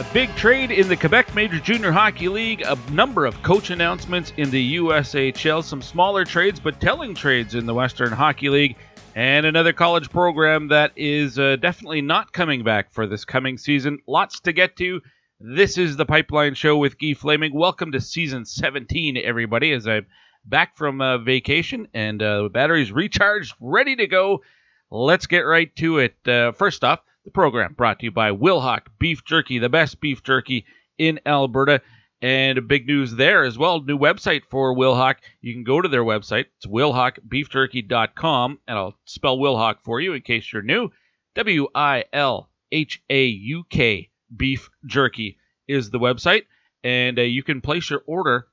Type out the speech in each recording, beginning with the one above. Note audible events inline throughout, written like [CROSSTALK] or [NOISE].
A big trade in the Quebec Major Junior Hockey League, a number of coach announcements in the USHL, some smaller trades but telling trades in the Western Hockey League, and another college program that is uh, definitely not coming back for this coming season. Lots to get to. This is the Pipeline Show with Guy Flaming. Welcome to season 17, everybody, as I'm back from uh, vacation and uh, batteries recharged, ready to go. Let's get right to it. Uh, first off, the program brought to you by Wilhauk Beef Jerky, the best beef jerky in Alberta. And big news there as well. New website for Wilhauk. You can go to their website. It's wilhaukbeefjerky.com. And I'll spell Wilhauk for you in case you're new. W I L H A U K Beef Jerky is the website. And uh, you can place your order.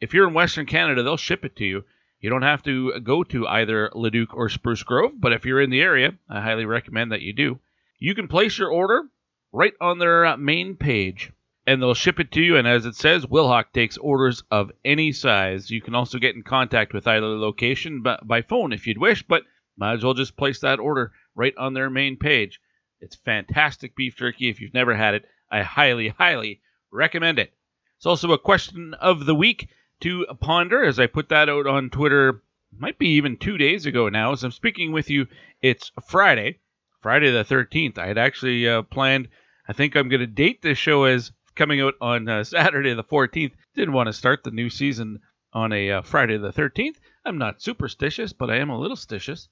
If you're in Western Canada, they'll ship it to you. You don't have to go to either Leduc or Spruce Grove, but if you're in the area, I highly recommend that you do. You can place your order right on their uh, main page, and they'll ship it to you. And as it says, Wilhauk takes orders of any size. You can also get in contact with either location by phone if you'd wish, but might as well just place that order right on their main page. It's fantastic beef jerky. If you've never had it, I highly, highly recommend it. It's also a question of the week to ponder as I put that out on Twitter, might be even two days ago now. As I'm speaking with you, it's Friday. Friday the 13th. I had actually uh, planned, I think I'm going to date this show as coming out on uh, [LAUGHS] Saturday the 14th. Didn't want to start the new season on a uh, Friday the 13th. I'm not superstitious, but I am a little stitious.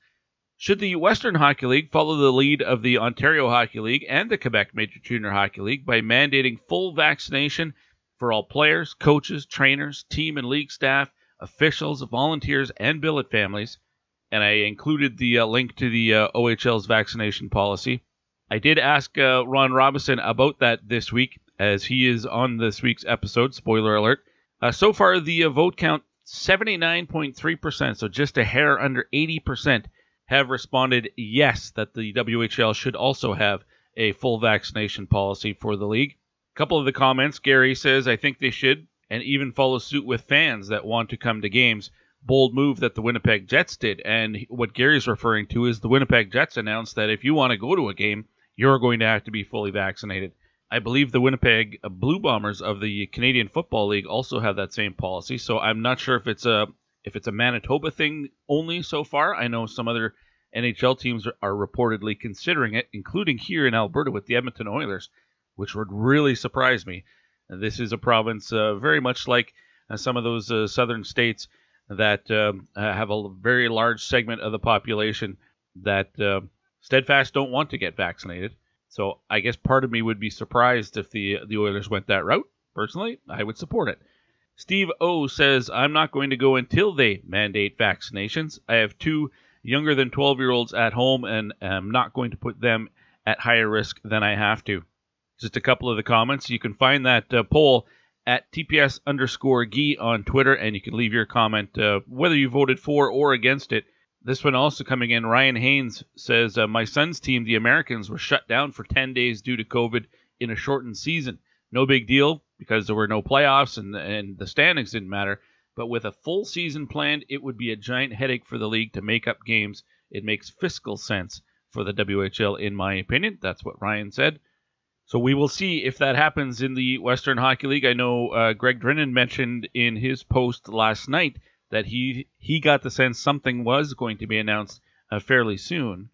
Should the Western Hockey League follow the lead of the Ontario Hockey League and the Quebec Major Junior Hockey League by mandating full vaccination for all players, coaches, trainers, team and league staff, officials, volunteers, and billet families? And I included the uh, link to the uh, OHL's vaccination policy. I did ask uh, Ron Robison about that this week, as he is on this week's episode. Spoiler alert. Uh, so far, the uh, vote count 79.3%, so just a hair under 80%, have responded yes that the WHL should also have a full vaccination policy for the league. A couple of the comments Gary says, I think they should, and even follow suit with fans that want to come to games bold move that the Winnipeg Jets did. And what Gary's referring to is the Winnipeg Jets announced that if you want to go to a game, you're going to have to be fully vaccinated. I believe the Winnipeg Blue Bombers of the Canadian Football League also have that same policy. So I'm not sure if it's a if it's a Manitoba thing only so far. I know some other NHL teams are, are reportedly considering it, including here in Alberta with the Edmonton Oilers, which would really surprise me. This is a province uh, very much like uh, some of those uh, southern states that um, have a very large segment of the population that uh, steadfast don't want to get vaccinated. So I guess part of me would be surprised if the the Oilers went that route. Personally, I would support it. Steve O says I'm not going to go until they mandate vaccinations. I have two younger than 12 year olds at home, and am not going to put them at higher risk than I have to. Just a couple of the comments. You can find that uh, poll at TPS underscore Gee on Twitter, and you can leave your comment uh, whether you voted for or against it. This one also coming in. Ryan Haynes says, uh, My son's team, the Americans, were shut down for 10 days due to COVID in a shortened season. No big deal. because there were no playoffs and and the standings didn't matter. But with a full season planned, it would be a giant headache for the league to make up games. It makes fiscal sense for the WHL, in my opinion. That's what Ryan said. So we will see if that happens in the Western Hockey League. I know uh, Greg Drinnan mentioned in his post last night that he he got the sense something was going to be announced uh, fairly soon.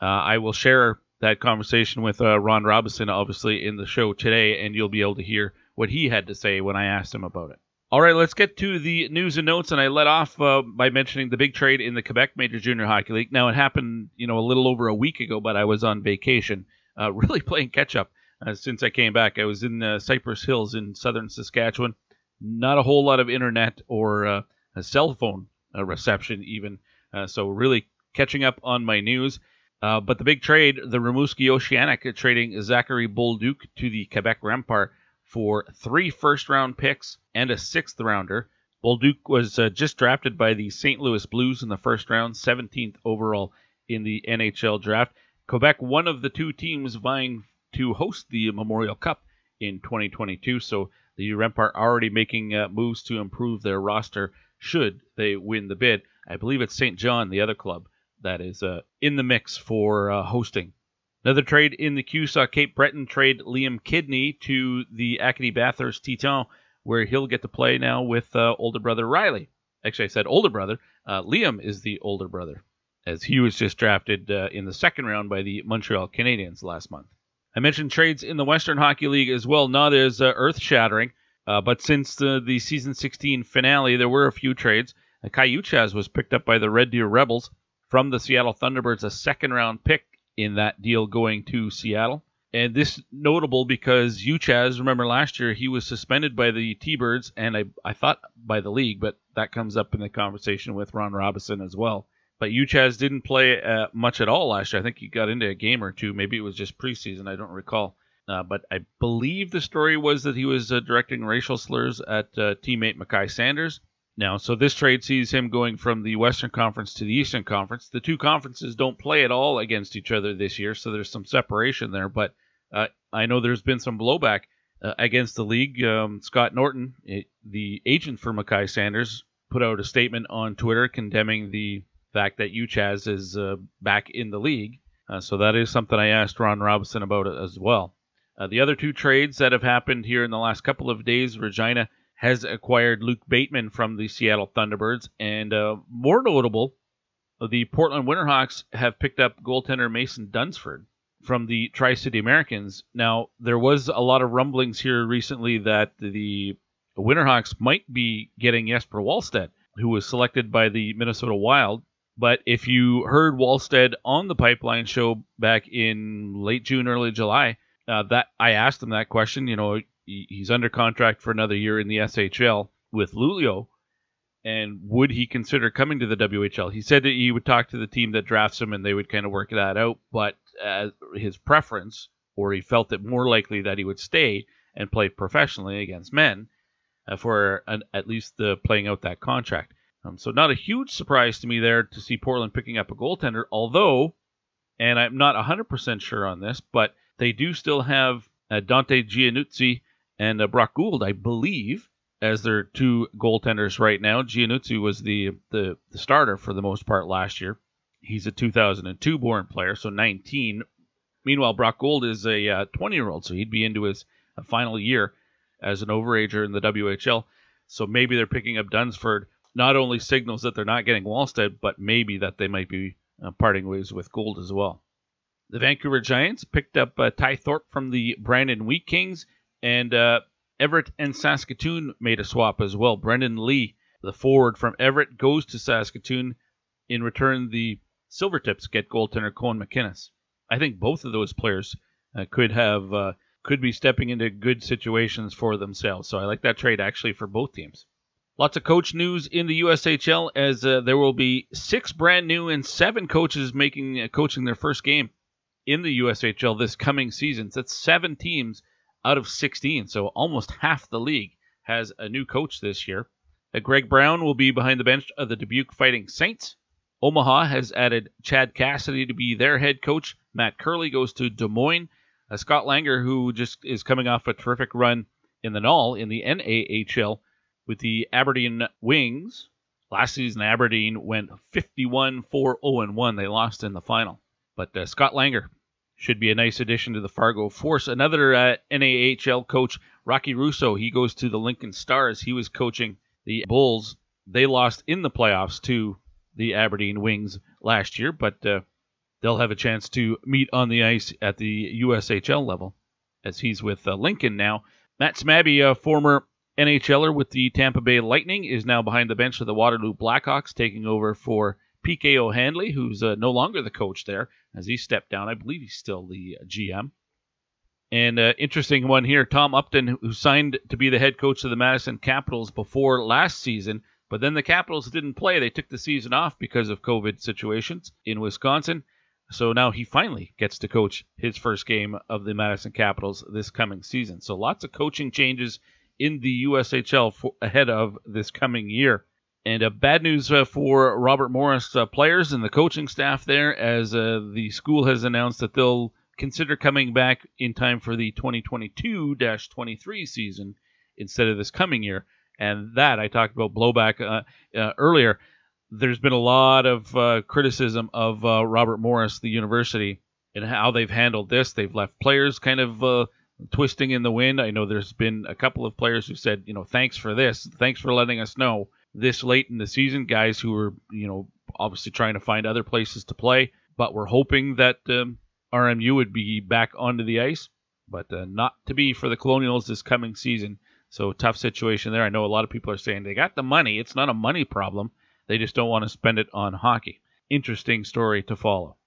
Uh, I will share that conversation with uh, Ron Robison, obviously, in the show today, and you'll be able to hear what he had to say when I asked him about it. All right, let's get to the news and notes, and I let off uh, by mentioning the big trade in the Quebec Major Junior Hockey League. Now, it happened, you know, a little over a week ago, but I was on vacation, uh, [LAUGHS] really playing catch up uh, since I came back. I was in uh, Cypress Hills in southern Saskatchewan. Not a whole lot of internet or uh, a cell phone uh, reception, even. so, really catching up on my news. Uh, but the big trade, the Rimouski Oceanic trading Zachary Bolduc to the Quebec Rempart for three first round picks and a sixth rounder. Bolduc was uh, just drafted by the St. Louis Blues in the first round, 17th overall in the NHL draft. Quebec, one of the two teams vying to host the Memorial Cup in 2022, so the Rempart already making uh, moves to improve their roster should they win the bid. I believe it's Saint John, the other club, that is uh, in the mix for uh, hosting. Another trade in the queue saw Cape Breton trade Liam Kidney to the Acadie Bathurst Titans, where he'll get to play now with uh, older brother Riley. Actually, I said older brother. Uh, Liam is the older brother, as he was just drafted uh, in the second round by the Montreal Canadiens last month. I mentioned trades in the Western Hockey League as well, not as uh, earth shattering, but since the, the season 16 finale, there were a few trades. Kai Uchacz was picked up by the Red Deer Rebels from the Seattle Thunderbirds, a second round pick in that deal going to Seattle. And this notable because Uchacz, remember last year, he was suspended by the T-Birds and I, I thought by the league, but that comes up in the conversation with Ron Robison as well. But Uchacz didn't play uh, much at all last year. I think he got into a game or two. Maybe it was just preseason. I don't recall. Uh, but I believe the story was that he was uh, directing racial slurs at uh, teammate Mekai Sanders now. So this trade sees him going from the Western Conference to the Eastern Conference. The two conferences don't play at all against each other this year, so there's some separation there. But uh, I know there's been some blowback uh, against the league. Um, Scott Norton, it, the agent for Mekai Sanders, put out a statement on Twitter condemning the fact that Uchacz is uh, back in the league. Uh, so that is something I asked Ron Robison about as well. Uh, the other two trades that have happened here in the last couple of days, Regina has acquired Luke Bateman from the Seattle Thunderbirds, and uh, more notable, the Portland Winterhawks have picked up goaltender Mason Dunsford from the Tri City Americans. Now, there was a lot of rumblings here recently that the Winterhawks might be getting Jesper Wallstedt, who was selected by the Minnesota Wild. But if you heard Wallstedt on the Pipeline show back in late June, early July, uh, that I asked him that question. You know, he's under contract for another year in the SHL with Luleå. And would he consider coming to the WHL? He said that he would talk to the team that drafts him and they would kind of work that out. But as his preference, or he felt it more likely that he would stay and play professionally against men uh, for an, at least uh, playing out that contract. Um, so not a huge surprise to me there to see Portland picking up a goaltender, although, and I'm not 100% sure on this, but they do still have uh, Dante Giannuzzi and uh, Brock Gould, I believe, as their two goaltenders right now. Giannuzzi was the, the, the starter for the most part last year. He's a 2002 born player, so 19. Meanwhile, Brock Gould is a 20 uh, year old, so he'd be into his uh, final year as an overager in the WHL. So maybe they're picking up Dunsford. Not only signals that they're not getting Wallstedt, but maybe that they might be uh, parting ways with Gould as well. The Vancouver Giants picked up uh, Ty Thorpe from the Brandon Wheat Kings. And uh, Everett and Saskatoon made a swap as well. Brendan Lee, the forward from Everett, goes to Saskatoon. In return, the Silvertips get goaltender Cohen McInnes. I think both of those players uh, could have uh, could be stepping into good situations for themselves. So I like that trade actually for both teams. Lots of coach news in the USHL as uh, there will be six brand new and seven coaches making uh, coaching their first game in the USHL this coming season. So that's seven teams out of 16, so almost half the league has a new coach this year. Uh, Greg Brown will be behind the bench of the Dubuque Fighting Saints. Omaha has added Chad Cassidy to be their head coach. Matt Curley goes to Des Moines. Uh, Scott Langer, who just is coming off a terrific run in the null in the NAHL with the Aberdeen Wings. Last season, Aberdeen went 51 4 0 1. They lost in the final. But uh, Scott Langer should be a nice addition to the Fargo Force. Another uh, NAHL coach, Rocky Russo, he goes to the Lincoln Stars. He was coaching the Bulls. They lost in the playoffs to the Aberdeen Wings last year, but uh, they'll have a chance to meet on the ice at the USHL level as he's with uh, Lincoln now. Matt Smaby, a former NHLer with the Tampa Bay Lightning, is now behind the bench of the Waterloo Blackhawks, taking over for PK O'Handley, who's uh, no longer the coach there as he stepped down. I believe he's still the GM. And uh, interesting one here, Tom Upton, who signed to be the head coach of the Madison Capitals before last season, but then the Capitals didn't play. They took the season off because of COVID situations in Wisconsin. So now he finally gets to coach his first game of the Madison Capitals this coming season. So lots of coaching changes in the USHL for, ahead of this coming year. And uh, bad news uh, for Robert Morris uh, players and the coaching staff there, as uh, the school has announced that they'll consider coming back in time for the 2022 23 season instead of this coming year. And that, I talked about blowback uh, uh, earlier there's been a lot of criticism of Robert Morris, the university, and how they've handled this. They've left players kind of twisting in the wind. I know there's been a couple of players who said, you know, thanks for this, thanks for letting us know this late in the season. Guys who were, you know, obviously trying to find other places to play, but we're hoping that um, RMU would be back onto the ice, but uh, not to be for the Colonials this coming season. So tough situation there. I know a lot of people are saying they got the money. It's not a money problem they just don't want to spend it on hockey. Interesting story to follow.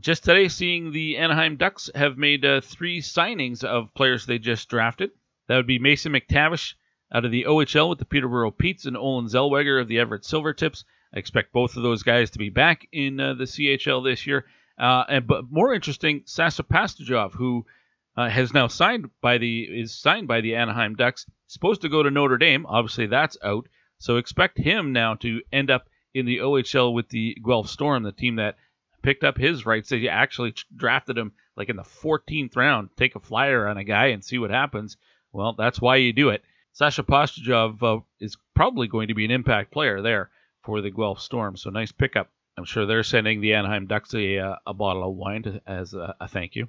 Just today, seeing the Anaheim Ducks have made uh, three signings of players they just drafted. That would be Mason McTavish out of the OHL with the Peterborough Petes and Olin Zellweger of the Everett Silvertips. I expect both of those guys to be back in uh, the CHL this year. Uh, and but more interesting, Sasha Pastujov, who uh, has now signed by the is signed by the Anaheim Ducks, supposed to go to Notre Dame. Obviously, that's out. So expect him now to end up in the OHL with the Guelph Storm, the team that picked up his rights. They actually drafted him like in the 14th round. Take a flyer on a guy and see what happens. Well, that's why you do it. Sasha Pastujov uh, is probably going to be an impact player there for the Guelph Storm. So nice pickup. I'm sure they're sending the Anaheim Ducks a, uh, a bottle of wine to, as a, a thank you.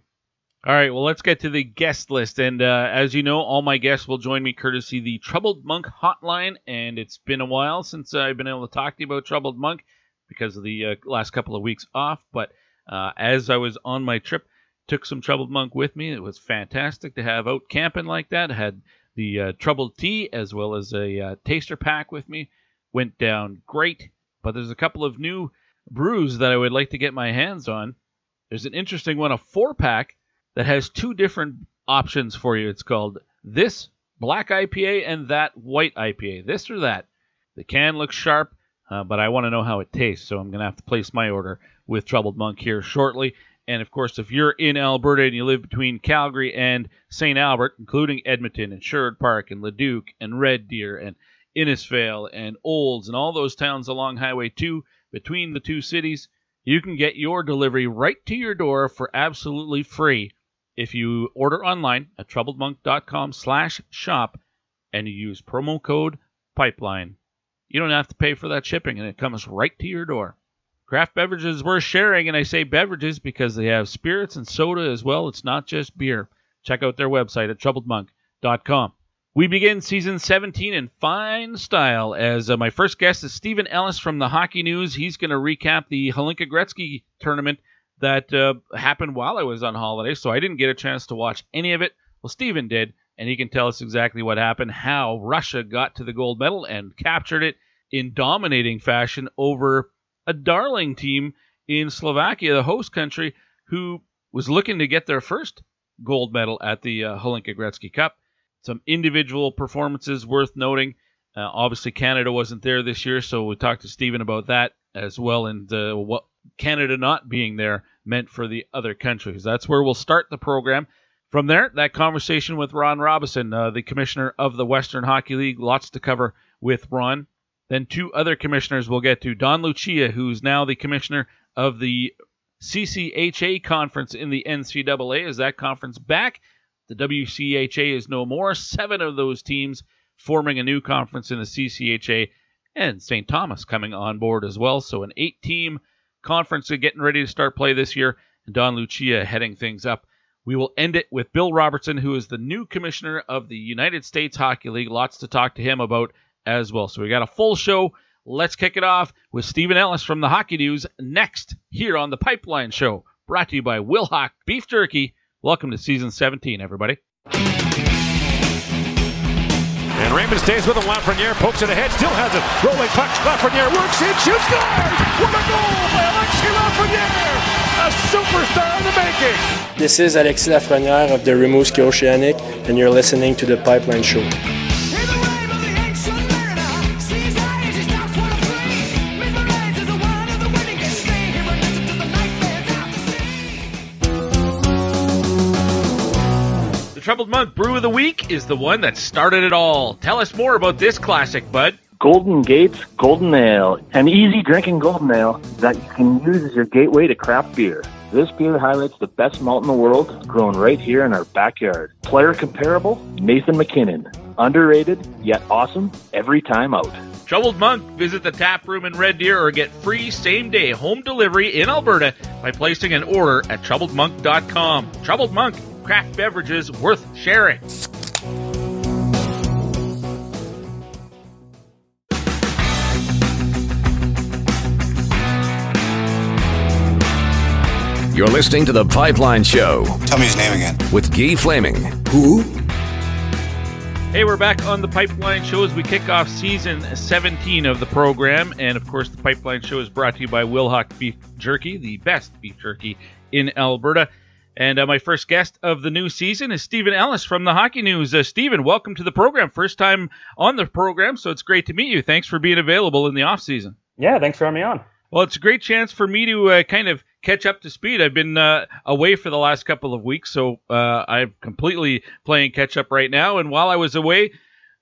All right, well, let's get to the guest list. And uh, as you know, all my guests will join me courtesy the Troubled Monk hotline. And it's been a while since I've been able to talk to you about Troubled Monk because of the uh, last couple of weeks off. But uh, as I was on my trip, took some Troubled Monk with me. It was fantastic to have out camping like that. Had the uh, Troubled Tea as well as a uh, taster pack with me. Went down great. But there's a couple of new brews that I would like to get my hands on. There's an interesting one, a four pack that has two different options for you. It's called this black IPA and that white IPA. This or that. The can looks sharp, uh, but I want to know how it tastes, so I'm going to have to place my order with Troubled Monk here shortly. And of course, if you're in Alberta and you live between Calgary and St. Albert, including Edmonton and Sherwood Park and Leduc and Red Deer and Innisfail and Olds and all those towns along Highway 2 between the two cities, you can get your delivery right to your door for absolutely free if you order online at troubledmonk.com slash shop and you use promo code pipeline you don't have to pay for that shipping and it comes right to your door. Craft beverages worth sharing and i say beverages because they have spirits and soda as well. It's not just beer. Check out their website at troubledmonk.com we begin season 17 in fine style. As uh, my first guest is Steven Ellis from the Hockey News. He's going to recap the Hlinka Gretzky tournament that uh, happened while I was on holiday, so I didn't get a chance to watch any of it. Well, Steven did, and he can tell us exactly what happened, how Russia got to the gold medal and captured it in dominating fashion over a darling team in Slovakia, the host country, who was looking to get their first gold medal at the uh, Hlinka Gretzky Cup. Some individual performances worth noting. Uh, obviously, Canada wasn't there this year, so we talked to Steven about that as well, and uh, what Canada not being there meant for the other countries. That's where we'll start the program. From there, that conversation with Ron Robison, uh, the commissioner of the Western Hockey League, lots to cover with Ron. Then two other commissioners we'll get to. Don Lucia, who's now the commissioner of the CCHA conference in the NCAA. Is that conference back? The WCHA is no more. Seven of those teams forming a new conference in the CCHA, and St. Thomas coming on board as well. So an eight-team conference getting ready to start play this year. And Don Lucia heading things up. We will end it with Bill Robertson, who is the new commissioner of the United States Hockey League. Lots to talk to him about as well. So we got a full show. Let's kick it off with Steven Ellis from the Hockey News next here on the Pipeline Show, brought to you by Wilhauk Beef Jerky. Welcome to season 17, everybody. And Raymond stays with him. Lafreniere pokes it ahead, still has it. Rolling puck. Lafreniere works in, shoots, scores! What a goal by Alexis Lafreniere! A superstar in the making! This is Alexis Lafreniere of the Rimouski Oceanic, and you're listening to The Pipeline Show. The Troubled Monk Brew of the Week is the one that started it all. Tell us more about this classic, bud. Golden Gates Golden Ale, an easy drinking golden ale that you can use as your gateway to craft beer. This beer highlights the best malt in the world, grown right here in our backyard. Player comparable, Nathan MacKinnon. Underrated, yet awesome, every time out. Troubled Monk, visit the tap room in Red Deer or get free same day home delivery in Alberta by placing an order at troubledmonk.com. Troubled Monk, craft beverages worth sharing. You're listening to The Pipeline Show. Tell me his name again. With Guy Flaming. Who? Hey, we're back on The Pipeline Show as we kick off season 17 of the program. And of course, The Pipeline Show is brought to you by Wilhauk Beef Jerky, the best beef jerky in Alberta. And uh, my first guest of the new season is Steven Ellis from the Hockey News. Uh, Steven, welcome to the program. First time on the program, so it's great to meet you. Thanks for being available in the off season. Yeah, thanks for having me on. Well, it's a great chance for me to uh, kind of catch up to speed. I've been uh, away for the last couple of weeks, so uh, I'm completely playing catch up right now. And while I was away,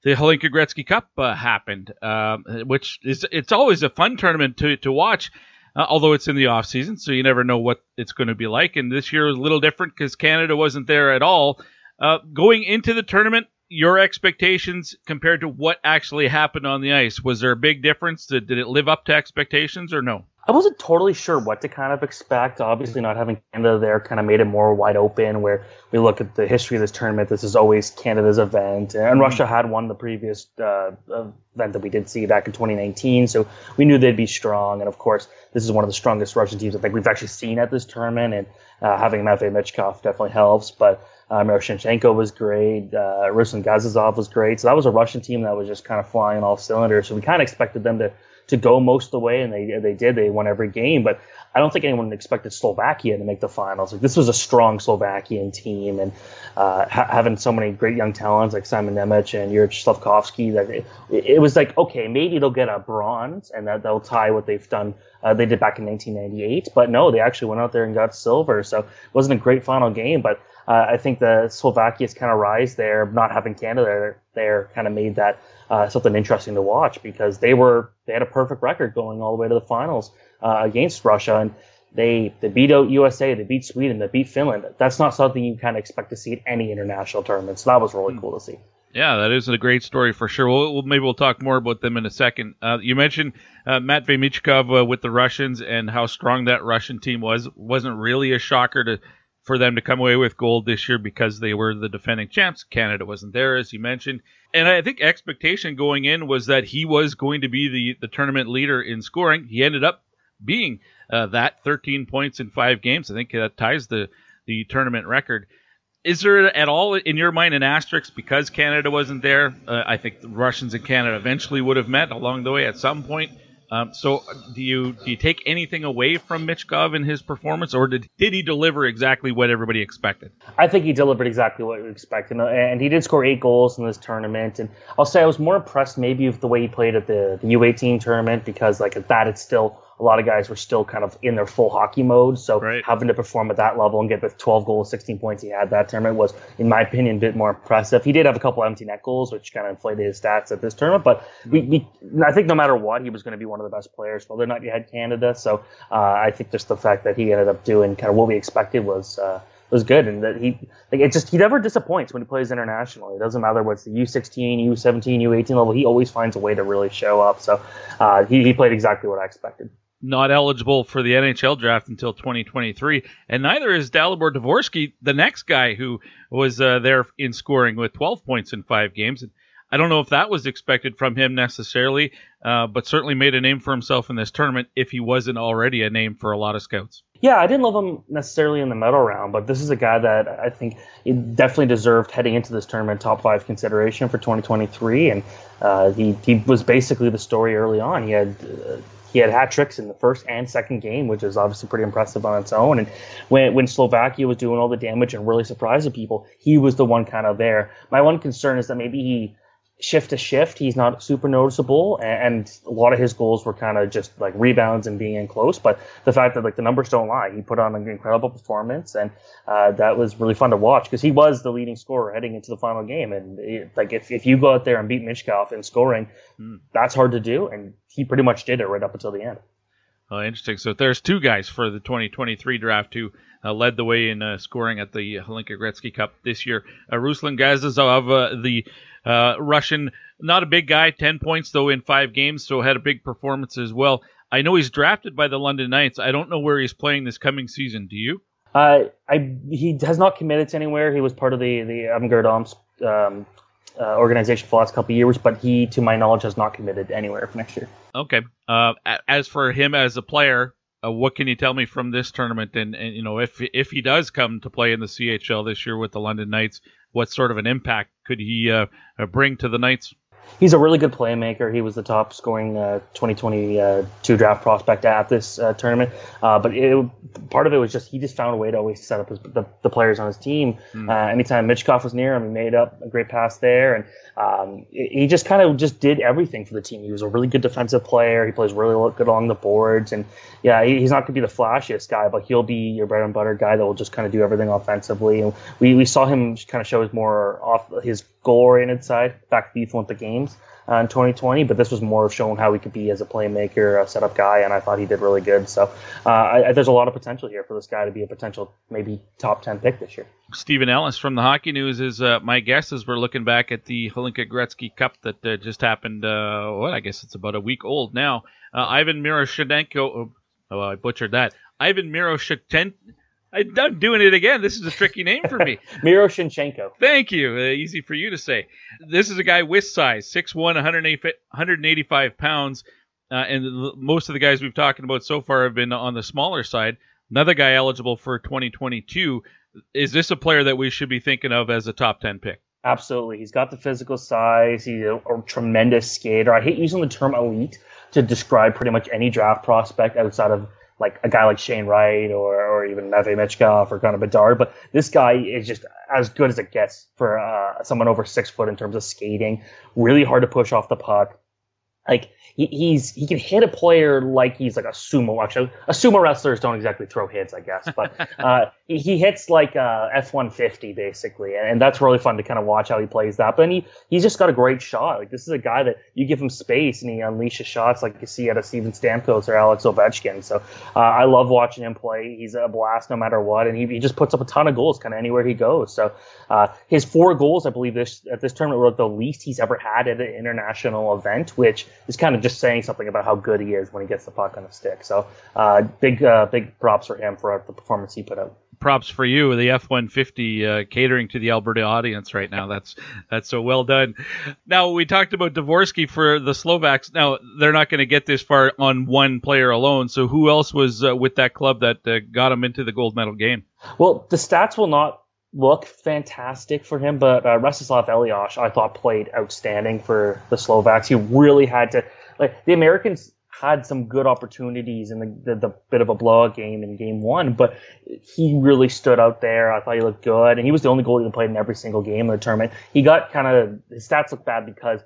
the Hlinka Gretzky Cup uh, happened, um, which is it's always a fun tournament to to watch uh, although it's in the off season, so you never know what it's going to be like. And this year was a little different because Canada wasn't there at all. Uh, going into the tournament, your expectations compared to what actually happened on the ice was there a big difference? Did, did it live up to expectations or no? I wasn't totally sure what to kind of expect. Obviously, not having Canada there kind of made it more wide open. Where we look at the history of this tournament, this is always Canada's event, and mm-hmm. Russia had won the previous uh, event that we did see back in 2019. So we knew they'd be strong, and of course, this is one of the strongest Russian teams I think we've actually seen at this tournament. And uh, having Matvey Michkov definitely helps, but. Uh, Miroshnichenko was great. Uh, Ruslan Gazizov was great. So that was a Russian team that was just kind of flying all cylinders. So we kind of expected them to to go most of the way, and they they did. They won every game, but I don't think anyone expected Slovakia to make the finals. Like this was a strong Slovakian team, and uh, ha- having so many great young talents like Simon Nemec and Juraj Slafkovsky, that it, it, was like okay, maybe they'll get a bronze, and that they'll tie what they've done. Uh, they did back in 1998, but no, they actually went out there and got silver. So it wasn't a great final game, but uh, I think the Slovakia's kind of rise there, not having Canada there, there kind of made that uh, something interesting to watch because they were they had a perfect record going all the way to the finals uh, against Russia and they they beat out USA, they beat Sweden, they beat Finland. That's not something you kind of expect to see at any international tournament. So that was really cool to see. Yeah, that is a great story for sure. We'll, we'll maybe we'll talk more about them in a second. Uh, you mentioned uh, Matvey Michkov uh, with the Russians and how strong that Russian team was. Wasn't really a shocker to for them to come away with gold this year because they were the defending champs. Canada wasn't there, as you mentioned. And I think expectation going in was that he was going to be the, the tournament leader in scoring. He ended up being uh, that 13 points in five games. I think that ties the, the tournament record. Is there at all in your mind an asterisk because Canada wasn't there? Uh, I think the Russians and Canada eventually would have met along the way at some point. Um, so, do you do you take anything away from Michkov in his performance, or did did he deliver exactly what everybody expected? I think he delivered exactly what we expected, and he did score eight goals in this tournament. And I'll say I was more impressed maybe with the way he played at the the U18 tournament because like at that it's still a lot of guys were still kind of in their full hockey mode. So right. having to perform at that level and get the 12 goals, 16 points he had that tournament was, in my opinion, a bit more impressive. He did have a couple empty net goals, which kind of inflated his stats at this tournament. But we, we I think no matter what, he was going to be one of the best players. Whether or not you had Canada, so uh, I think just the fact that he ended up doing kind of what we expected was. Uh, was good, and that he like it just he never disappoints when he plays internationally. It doesn't matter what's the U16, U17, U18 level. He always finds a way to really show up. So uh, he he played exactly what I expected. Not eligible for the NHL draft until 2023, and neither is Dalibor Dvorsky, the next guy who was uh, there in scoring with 12 points in five games. And I don't know if that was expected from him necessarily, uh, but certainly made a name for himself in this tournament if he wasn't already a name for a lot of scouts. Yeah, I didn't love him necessarily in the medal round, but this is a guy that I think definitely deserved heading into this tournament top five consideration for 2023, and uh, he he was basically the story early on. He had. He had hat tricks in the first and second game, which is obviously pretty impressive on its own. And when when Slovakia was doing all the damage and really surprising people, he was the one kind of there. My one concern is that maybe he shift to shift, he's not super noticeable, and, a lot of his goals were kind of just like rebounds and being in close. But the fact that like the numbers don't lie, he put on an incredible performance, and uh, that was really fun to watch because he was the leading scorer heading into the final game. And it, like if, if you go out there and beat Michkov in scoring, mm. that's hard to do, and he pretty much did it right up until the end. Oh, interesting. So there's two guys for the 2023 draft who uh, led the way in uh, scoring at the Hlinka Gretzky Cup this year. Uh, Ruslan Gazizov, uh, the uh, Russian, not a big guy, 10 points though in five games, so had a big performance as well. I know he's drafted by the London Knights. I don't know where he's playing this coming season. Do you? Uh, I he has not committed to anywhere. He was part of the the Avangard Omsk um, uh, organization for the last couple of years, but he, to my knowledge, has not committed anywhere for next year. Okay. Uh, as for him as a player, uh, what can you tell me from this tournament? And, and, you know, if if he does come to play in the CHL this year with the London Knights, what sort of an impact could he uh, uh, bring to the Knights? He's a really good playmaker. He was the top scoring uh, 2022 draft prospect at this uh, tournament. Uh, but it, part of it was just he just found a way to always set up his, the, the, players on his team. Mm. anytime Michkov was near him, he made up a great pass there, and um, he just kind of just did everything for the team. He was a really good defensive player. He plays really good along the boards, and yeah, he's not going to be the flashiest guy, but he'll be your bread and butter guy that will just kind of do everything offensively. And we, we saw him kind of show his more off his goal oriented side back to the Olympic Games uh, in 2020, but this was more of showing how he could be as a playmaker, a setup guy, and I thought he did really good. So uh, I, I, there's a lot of potential here for this guy to be a potential maybe top 10 pick this year. Steven Ellis from the Hockey News is uh, my guess as we're looking back at the Hlinka Gretzky Cup that uh, just happened. Uh, what I guess it's about a week old now. Uh, Ivan Miroshchenko. Oh, I butchered that. Ivan Miroshchenko. I'm doing it again. This is a tricky name for me. [LAUGHS] Miro Shinchenko. Thank you. Uh, easy for you to say. This is a guy with size, 6'1", 185 pounds. Uh, and most of the guys we've talked about so far have been on the smaller side. Another guy eligible for 2022. Is this a player that we should be thinking of as a top 10 pick? Absolutely. He's got the physical size. He's a, a tremendous skater. I hate using the term elite to describe pretty much any draft prospect outside of – like a guy like Shane Wright or, or even Matvey Michkov or Connor Bedard. But this guy is just as good as it gets for uh, someone over six foot in terms of skating. Really hard to push off the puck. Like he, he's he can hit a player like he's like a sumo. Actually, a sumo wrestlers don't exactly throw hits, I guess, but [LAUGHS] uh, he, hits like a F one fifty basically, and, and, that's really fun to kind of watch how he plays that. But he he's just got a great shot. Like this is a guy that you give him space and he unleashes shots like you see out of Steven Stamkos or Alex Ovechkin. So uh, I love watching him play. He's a blast no matter what, and he, he just puts up a ton of goals kind of anywhere he goes. So uh, his four goals, I believe, this at this tournament were the least he's ever had at an international event, which is kind of just saying something about how good he is when he gets the puck on the stick. So uh, big uh, big props for him for the performance he put out. Props for you, the F-150 uh, catering to the Alberta audience right now. That's that's so well done. Now we talked about Dvorsky for the Slovaks. Now they're not going to get this far on one player alone. So who else was uh, with that club that uh, got him into the gold medal game? Well, the stats will not look fantastic for him, but uh, Rostislav Elias, I thought, played outstanding for the Slovaks. He really had to like the Americans had some good opportunities in the, the, the, bit of a blowout game in game one, but he really stood out there. I thought he looked good, and he was the only goalie that played in every single game of the tournament. He got kind of his stats look bad because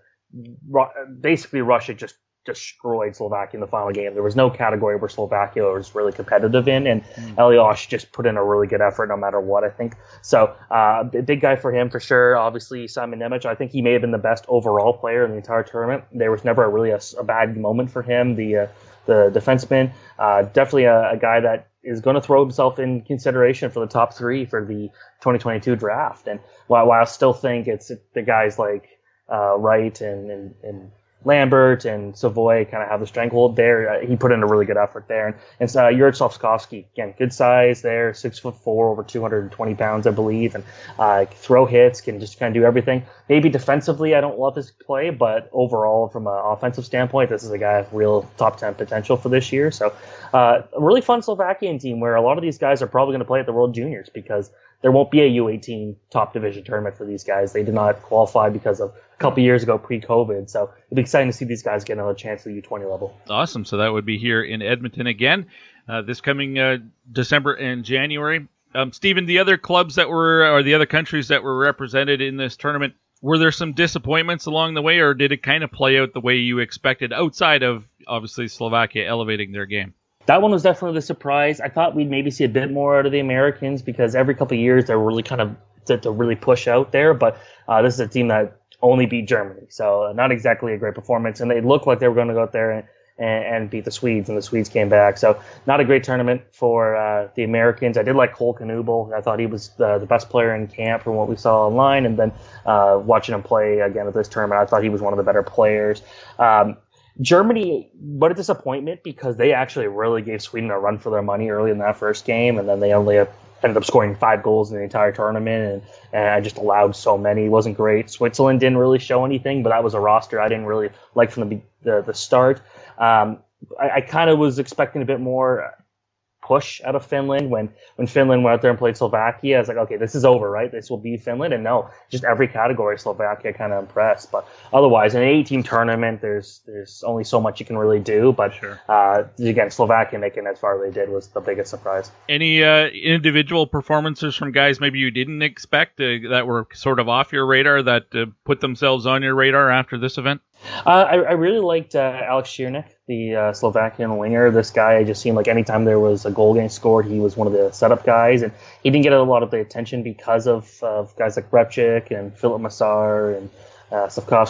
basically Russia just destroyed Slovakia in the final game. There was no category where Slovakia was really competitive in, and mm. Elias just put in a really good effort no matter what, I think. So, uh, big guy for him for sure. Obviously, Simon Nemec, I think he may have been the best overall player in the entire tournament. There was never a really a, a bad moment for him, the, uh, the defenseman. Uh, definitely a, a guy that is going to throw himself in consideration for the top three for the 2022 draft. And while, while I still think it's the guys like uh, Wright and, and, and Lambert and Savoie kind of have the stranglehold there. Uh, he put in a really good effort there. And, and uh, Juraj Slafkovsky, again, good size there, six foot four, over 220 pounds, I believe, and uh, throw hits, can just kind of do everything. Maybe defensively, I don't love his play, but overall, from an offensive standpoint, this is a guy real top 10 potential for this year. So, uh, a really fun Slovakian team where a lot of these guys are probably going to play at the World Juniors because there won't be a U18 top division tournament for these guys. They did not qualify because of a couple years ago pre-COVID. So it'll be exciting to see these guys get another chance at the U20 level. Awesome. So that would be here in Edmonton again uh, this coming uh, December and January. Um, Steven, the other clubs that were, or the other countries that were represented in this tournament, were there some disappointments along the way, or did it kind of play out the way you expected outside of obviously Slovakia elevating their game? That one was definitely the surprise. I thought we'd maybe see a bit more out of the Americans because every couple of years they're really kind of to, really push out there. But uh, this is a team that only beat Germany, so uh, not exactly a great performance. And they looked like they were going to go out there and, and, and, beat the Swedes, and the Swedes came back. So not a great tournament for uh, the Americans. I did like Cole Knuble. I thought he was the, the, best player in camp from what we saw online, and then uh, watching him play again at this tournament, I thought he was one of the better players. Um, Germany, what a disappointment because they actually really gave Sweden a run for their money early in that first game, and then they only ended up scoring five goals in the entire tournament, and, and I just allowed so many. It wasn't great. Switzerland didn't really show anything, but that was a roster I didn't really like from the the, the start. Um, I, I kind of was expecting a bit more push out of Finland when when Finland went out there and played Slovakia. I was like, okay, this is over, right? This will be Finland. And no, just every category Slovakia kind of impressed. But otherwise, in an 18 team tournament, there's there's only so much you can really do. But sure. uh, again, Slovakia making as far as they did was the biggest surprise. Any uh, individual performances from guys maybe you didn't expect uh, that were sort of off your radar that uh, put themselves on your radar after this event? Uh, I, I, really liked uh, Alex Ciernik, the uh, Slovakian winger. This guy I just seemed like anytime there was a goal getting scored, he was one of the setup guys, and he didn't get a lot of the attention because of, of guys like Repchik and Filip Mesar and uh,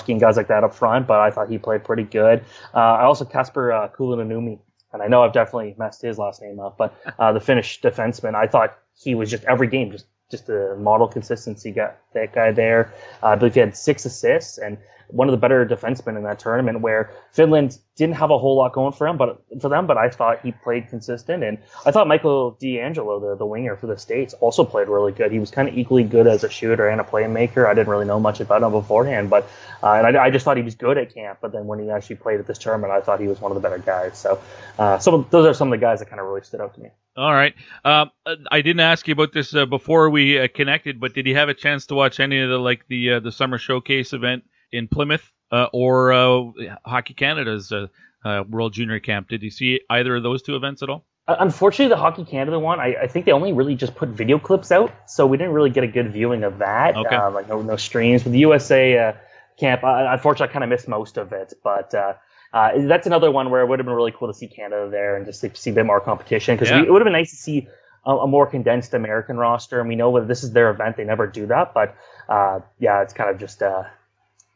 and guys like that up front. But I thought he played pretty good. Uh, I also Kasper uh, Kulonummi, and I know I've definitely messed his last name up, but uh, the Finnish defenseman, I thought he was just every game just just a model consistency guy. That guy there, I believe he had six assists and one of the better defensemen in that tournament where Finland didn't have a whole lot going for him, but for them, but I thought he played consistent. And I thought Michael D'Angelo, the, the winger for the States, also played really good. He was kind of equally good as a shooter and a playmaker. I didn't really know much about him beforehand, but uh, and I, I, just thought he was good at camp. But then when he actually played at this tournament, I thought he was one of the better guys. So, uh, those are some of the guys that kind of really stood out to me. All right. Um, I didn't ask you about this uh, before we uh, connected, but did you have a chance to watch any of the like the uh, the summer showcase event in Plymouth uh, or uh, Hockey Canada's uh, uh, World Junior Camp. Did you see either of those two events at all? Unfortunately, the Hockey Canada one, I, I, think they only really just put video clips out, so we didn't really get a good viewing of that. Okay. Uh, like no, no streams. With the USA camp, unfortunately, I kind of missed most of it, but. that's another one where it would have been really cool to see Canada there and just to see a bit more competition because yeah. it would have been nice to see a, a, more condensed American roster. And we know that this is their event; they never do that. But yeah, it's kind of just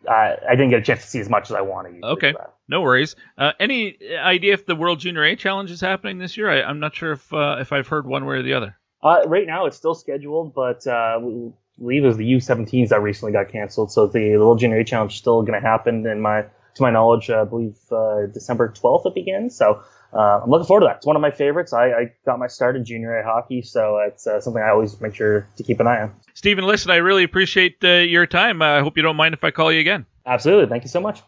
I, I didn't get a chance to see as much as I wanted. Okay, no worries. Uh, any idea if the World Junior A Challenge is happening this year? I, am not sure if uh, if I've heard one way or the other. Uh, right now, it's still scheduled, but uh, we believe it was the U17s that recently got canceled. So the, World Junior A Challenge is still going to happen. In my to my knowledge, I believe uh, December 12th it begins. So uh, I'm looking forward to that. It's one of my favorites. I, I got my start in junior A hockey, so it's uh, something I always make sure to keep an eye on. Steven, listen, I really appreciate uh, your time. I hope you don't mind if I call you again. Absolutely. Thank you so much.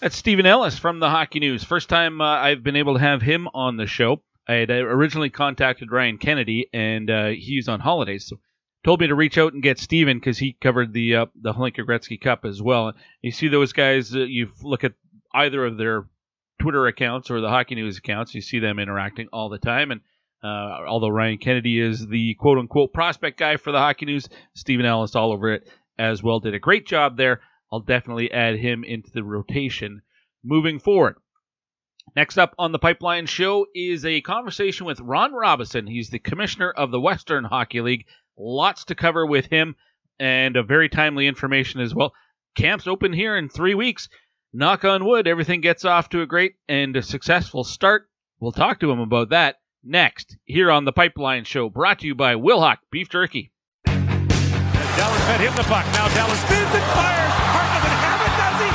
That's Steven Ellis from the Hockey News. First time uh, I've been able to have him on the show. I had uh, originally contacted Ryan Kennedy, and uh, he's on holidays, so told me to reach out and get Steven because he covered the uh, the Gretzky Cup as well. You see those guys. Uh, you look at either of their Twitter accounts or the Hockey News accounts. You see them interacting all the time, and uh, although Ryan Kennedy is the quote unquote prospect guy for the Hockey News, Steven Ellis all over it as well. Did a great job there. I'll definitely add him into the rotation moving forward. Next up on the Pipeline Show is a conversation with Ron Robison. He's the commissioner of the Western Hockey League. Lots to cover with him and a very timely information as well. Camp's open here in three weeks. Knock on wood, everything gets off to a great and a successful start. We'll talk to him about that next here on the Pipeline Show, brought to you by Wilhauk Beef Jerky. Dallas fed him the puck. Now Dallas spins and fires. Hart doesn't have it, does he?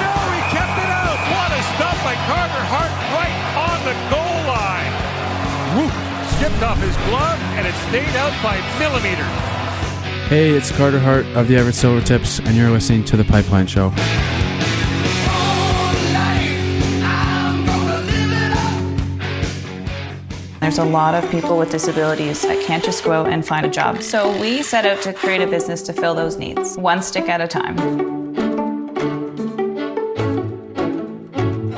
No, he kept it out. What a stop by Carter Hart right on the goal line. Woo! Skipped off his glove and it stayed out by millimeters. Hey, it's Carter Hart of the Everett Silvertips, and you're listening to The Pipeline Show. There's a lot of people with disabilities that can't just go out and find a job. So we set out to create a business to fill those needs, one stick at a time.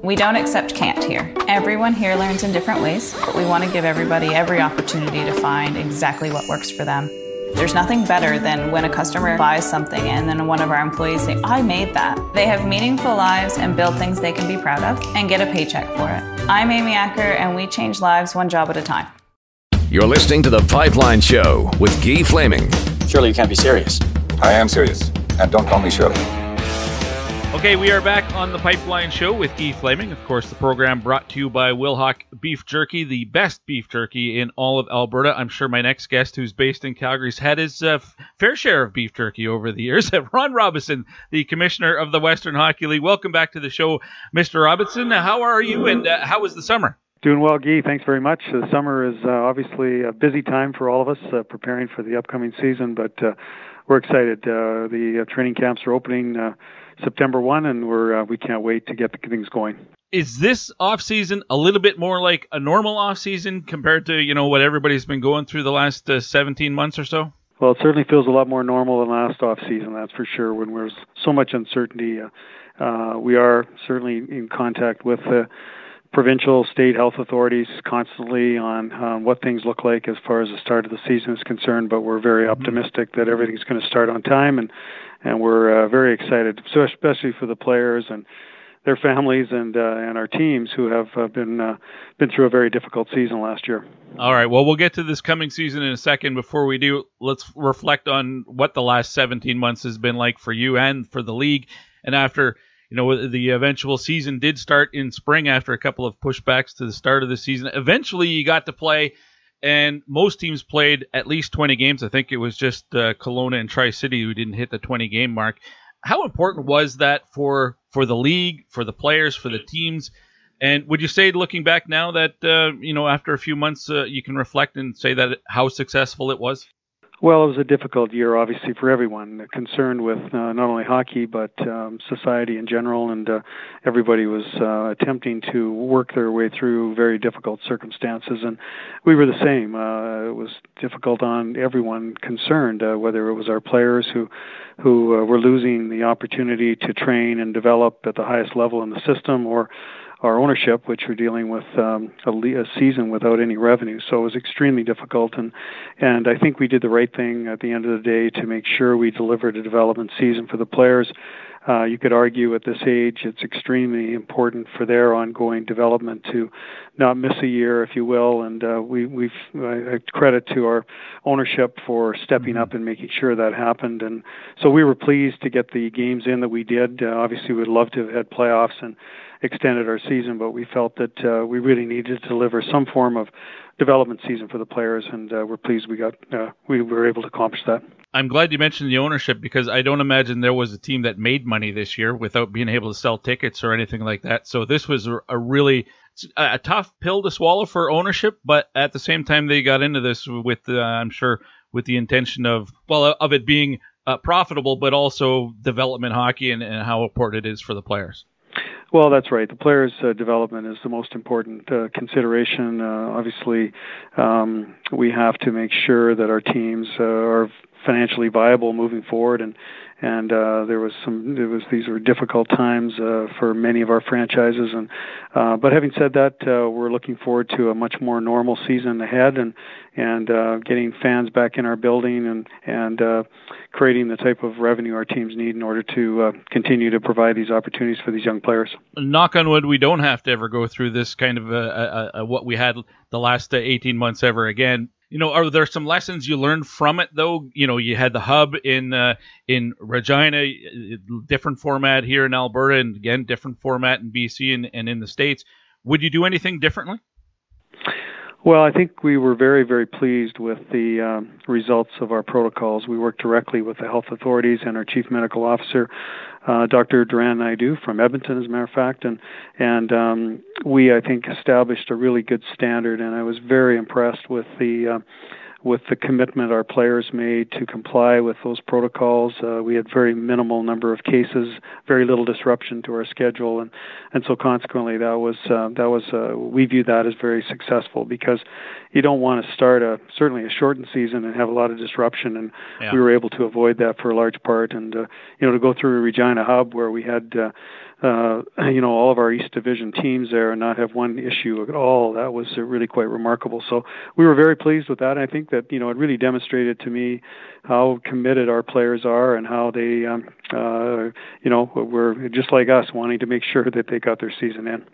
We don't accept can't here. Everyone here learns in different ways, but we want to give everybody every opportunity to find exactly what works for them. There's nothing better than when a customer buys something and then one of our employees say, I made that. They have meaningful lives and build things they can be proud of and get a paycheck for it. I'm Amy Acker and we change lives one job at a time. You're listening to The Pipeline Show with Guy Flaming. Surely you can't be serious. I am serious. And don't call me Shirley. Okay, we are back on the Pipeline Show with Guy Flaming. Of course, the program brought to you by Wilhauk Beef Jerky, the best beef jerky in all of Alberta. I'm sure my next guest, who's based in Calgary, has had his uh, fair share of beef jerky over the years. [LAUGHS] Ron Robison, the commissioner of the Western Hockey League. Welcome back to the show, Mr. Robison. How are you, and uh, how was the summer? Doing well, Guy. Thanks very much. The summer is uh, obviously a busy time for all of us, uh, preparing for the upcoming season, but uh, we're excited. Uh, the training camps are opening September 1, and we're uh, we can't wait to get the things going. Is this off season a little bit more like a normal off season compared to you know what everybody's been going through the last uh, 17 months or so? Well, it certainly feels a lot more normal than last off season. That's for sure. When there's so much uncertainty, uh, uh, we are certainly in contact with the provincial, state health authorities constantly on um, what things look like as far as the start of the season is concerned. But we're very optimistic that everything's going to start on time and and we're uh, very excited, so especially for the players and their families and uh, and our teams who have uh, been uh, been through a very difficult season last year. All right, well, we'll get to this coming season in a second. Before we do, let's reflect on what the last 17 months has been like for you and for the league. And after you know the eventual season did start in spring after a couple of pushbacks to the start of the season. Eventually, you got to play and most teams played at least 20 games. I think it was just uh, Kelowna and Tri City who didn't hit the 20 game mark. How important was that for for the league, for the players, for the teams? And would you say, looking back now, that uh, you know after a few months, uh, you can reflect and say that how successful it was? Well, it was a difficult year, obviously, for everyone concerned with uh, not only hockey but um, society in general, and uh, everybody was uh, attempting to work their way through very difficult circumstances, and we were the same. Uh, it was difficult on everyone concerned, uh, whether it was our players who who uh, were losing the opportunity to train and develop at the highest level in the system, or our ownership, which were dealing with um, a, a season without any revenue. So it was extremely difficult, and and I think we did the right thing at the end of the day to make sure we delivered a development season for the players. Uh, you could argue at this age it's extremely important for their ongoing development to not miss a year, if you will. And uh, we, we've uh, credit to our ownership for stepping mm-hmm. up and making sure that happened. And so we were pleased to get the games in that we did. Uh, obviously, we'd love to have had playoffs and extended our season, but we felt that uh, we really needed to deliver some form of development season for the players, and uh, we're pleased we got uh, we were able to accomplish that. I'm glad you mentioned the ownership because I don't imagine there was a team that made money this year without being able to sell tickets or anything like that. So this was a, really a tough pill to swallow for ownership, but at the same time they got into this with uh, I'm sure with the intention of well of it being uh, profitable, but also development hockey and, and how important it is for the players. Well, that's right. The players' uh, development is the most important uh, consideration. Uh, obviously, um, we have to make sure that our teams uh, are financially viable moving forward, and and uh, there was some was these were difficult times uh, for many of our franchises and uh, but having said that uh, we're looking forward to a much more normal season ahead and and uh, getting fans back in our building and and uh, creating the type of revenue our teams need in order to uh, continue to provide these opportunities for these young players. Knock on wood, we don't have to ever go through this kind of a, a, a what we had the last uh, 18 months ever again you know, are there some lessons you learned from it though? You know, you had the hub in uh, in Regina, different format here in Alberta, and again, different format in BC and, and in the states. Would you do anything differently? Well, I think we were very, very pleased with the um, results of our protocols. We worked directly with the health authorities and our chief medical officer, uh, Dr. Dhiren Naidu from Edmonton, as a matter of fact, and and um, we, I think, established a really good standard. And I was very impressed with the uh, with the commitment our players made to comply with those protocols. Uh, we had very minimal number of cases, very little disruption to our schedule, and and so consequently that was uh, that was uh, we view that as very successful because you don't want to start a certainly a shortened season and have a lot of disruption, and yeah. we were able to avoid that for a large part, and uh, you know to go through Regina hub where we had. Uh, you know, all of our East Division teams there and not have one issue at all. That was uh, really quite remarkable. So we were very pleased with that. And I think that you know it really demonstrated to me how committed our players are and how they, um, uh, you know, were just like us, wanting to make sure that they got their season in.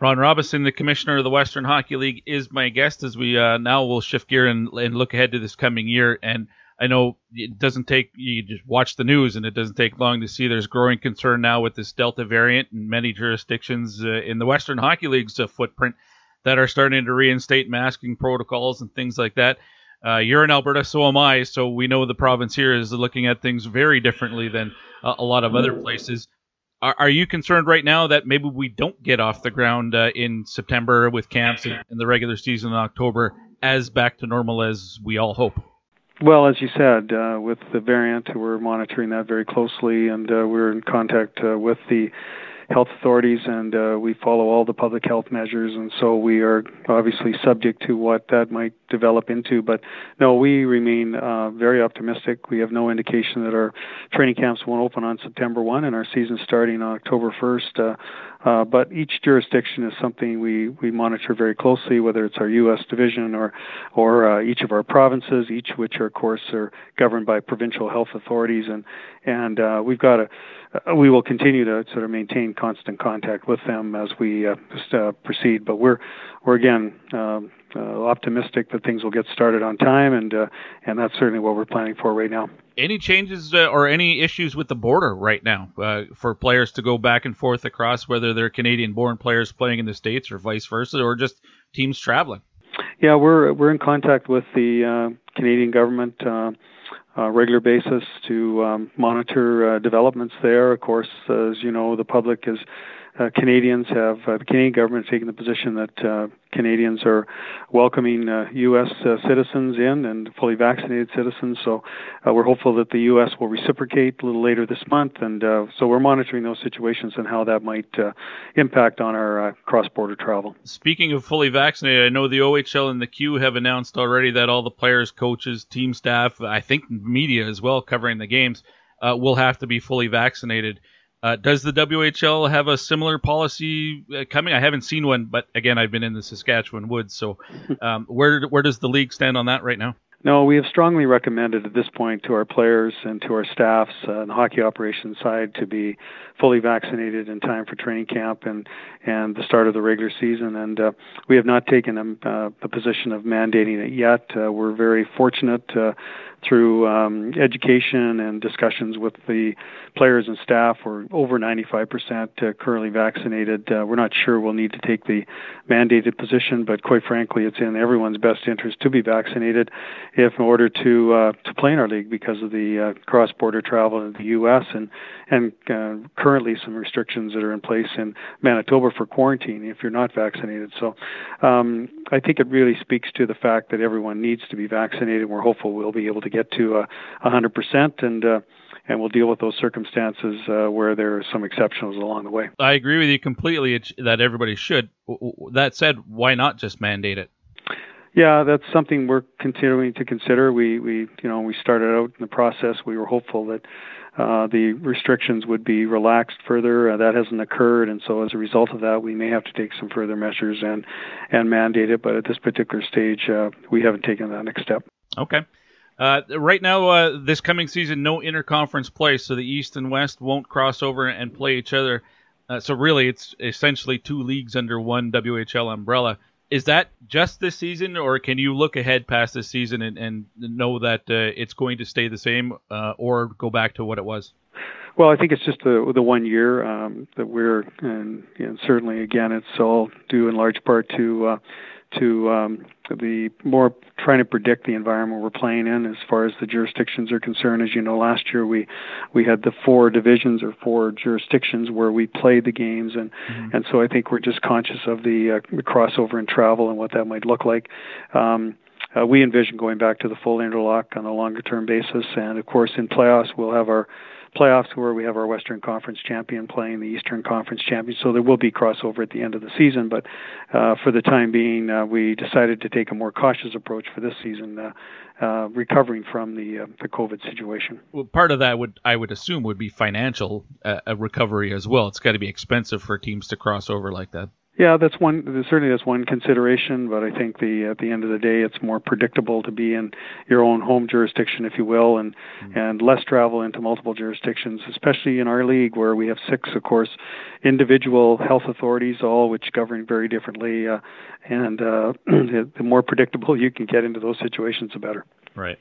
Ron Robison, the commissioner of the Western Hockey League, is my guest as we uh, now will shift gear and, and look ahead to this coming year. And I know it doesn't take you just watch the news and it doesn't take long to see there's growing concern now with this Delta variant in many jurisdictions uh, in the Western Hockey League's uh, footprint that are starting to reinstate masking protocols and things like that. Uh, you're in Alberta, so am I. So we know the province here is looking at things very differently than uh, a lot of other places. Are, are, you concerned right now that maybe we don't get off the ground uh, in September with camps and, and the regular season in October as back to normal as we all hope? Well, as you said, uh, with the variant, we're monitoring that very closely, and uh, we're in contact uh, with the health authorities, and uh, we follow all the public health measures, and so we are obviously subject to what that might develop into. But no, we remain uh, very optimistic. We have no indication that our training camps won't open on September 1 and our season starting on October 1st. Uh, uh, but each jurisdiction is something we, we monitor very closely, whether it's our U.S. division or or uh, each of our provinces, each which, are, of course, are governed by provincial health authorities, and and uh, we've got a we will continue to sort of maintain constant contact with them as we uh, uh, proceed. But we're we're again um, uh, optimistic that things will get started on time, and uh, and that's certainly what we're planning for right now any changes uh, or any issues with the border right now uh, for players to go back and forth across, whether they're Canadian-born players playing in the states or vice versa, or just teams traveling? Yeah, we're we're in contact with the uh, Canadian government uh, uh, regular basis to um, monitor uh, developments there. Of course, as you know, the public is uh, Canadians have uh, the Canadian government taken the position that uh, Canadians are welcoming uh, U.S. Uh, citizens in and fully vaccinated citizens. So uh, we're hopeful that the U.S. will reciprocate a little later this month, and uh, so we're monitoring those situations and how that might uh, impact on our uh, cross-border travel. Speaking of fully vaccinated, I know the OHL and the Q have announced already that all the players, coaches, team staff, I think media as well, covering the games, uh, will have to be fully vaccinated. Uh, does the WHL have a similar policy uh, coming? I haven't seen one, but again, I've been in the Saskatchewan woods. So, [LAUGHS] um, where where does the league stand on that right now? No, we have strongly recommended at this point to our players and to our staffs uh, on the hockey operations side to be fully vaccinated in time for training camp and and the start of the regular season. And uh, we have not taken a, uh, a position of mandating it yet. Uh, we're very fortunate uh, through um, education and discussions with the players and staff. We're over 95% uh, currently vaccinated. Uh, we're not sure we'll need to take the mandated position, but quite frankly, it's in everyone's best interest to be vaccinated if in order to uh, to play in our league because of the uh, cross-border travel in the U.S. and and uh, currently some restrictions that are in place in Manitoba for quarantine if you're not vaccinated. So um, I think it really speaks to the fact that everyone needs to be vaccinated. We're hopeful we'll be able to get to uh, 100%. And uh, and we'll deal with those circumstances uh, where there are some exceptions along the way. I agree with you completely that everybody should. That said, why not just mandate it? Yeah, that's something we're continuing to consider. We we you know we started out in the process. We were hopeful that uh, the restrictions would be relaxed further. Uh, that hasn't occurred, and so as a result of that, we may have to take some further measures and and mandate it. But at this particular stage, uh, we haven't taken that next step. Okay. Uh, right now, uh, this coming season, no interconference play, so the East and West won't cross over and play each other. So really, it's essentially two leagues under one WHL umbrella. Is that just this season, or can you look ahead past this season and, and know that uh, it's going to stay the same, uh, or go back to what it was? Well, I think it's just the the one year um, that we're, and, and certainly again, it's all due in large part to uh, to um, the more trying to predict the environment we're playing in as far as the jurisdictions are concerned. As you know, last year we we had the four divisions or four jurisdictions where we played the games, and mm-hmm. and so I think we're just conscious of the, uh, the crossover in travel and what that might look like. Um, uh, we envision going back to the full interlock on a longer term basis, and of course in playoffs we'll have our playoffs where we have our Western Conference champion playing the Eastern Conference champion. So there will be crossover at the end of the season, but uh, for the time being, uh, we decided to take a more cautious approach for this season, uh, uh, recovering from the uh, the COVID situation. Well, part of that would I would assume would be financial uh, recovery as well. It's got to be expensive for teams to cross over like that. Yeah, that's one. Certainly, that's one consideration. But I think the at the end of the day, it's more predictable to be in your own home jurisdiction, if you will, and mm-hmm. and less travel into multiple jurisdictions, especially in our league where we have six, of course, individual health authorities, all which govern very differently. Uh, and uh, [CLEARS THROAT] the more predictable you can get into those situations, the better. Right.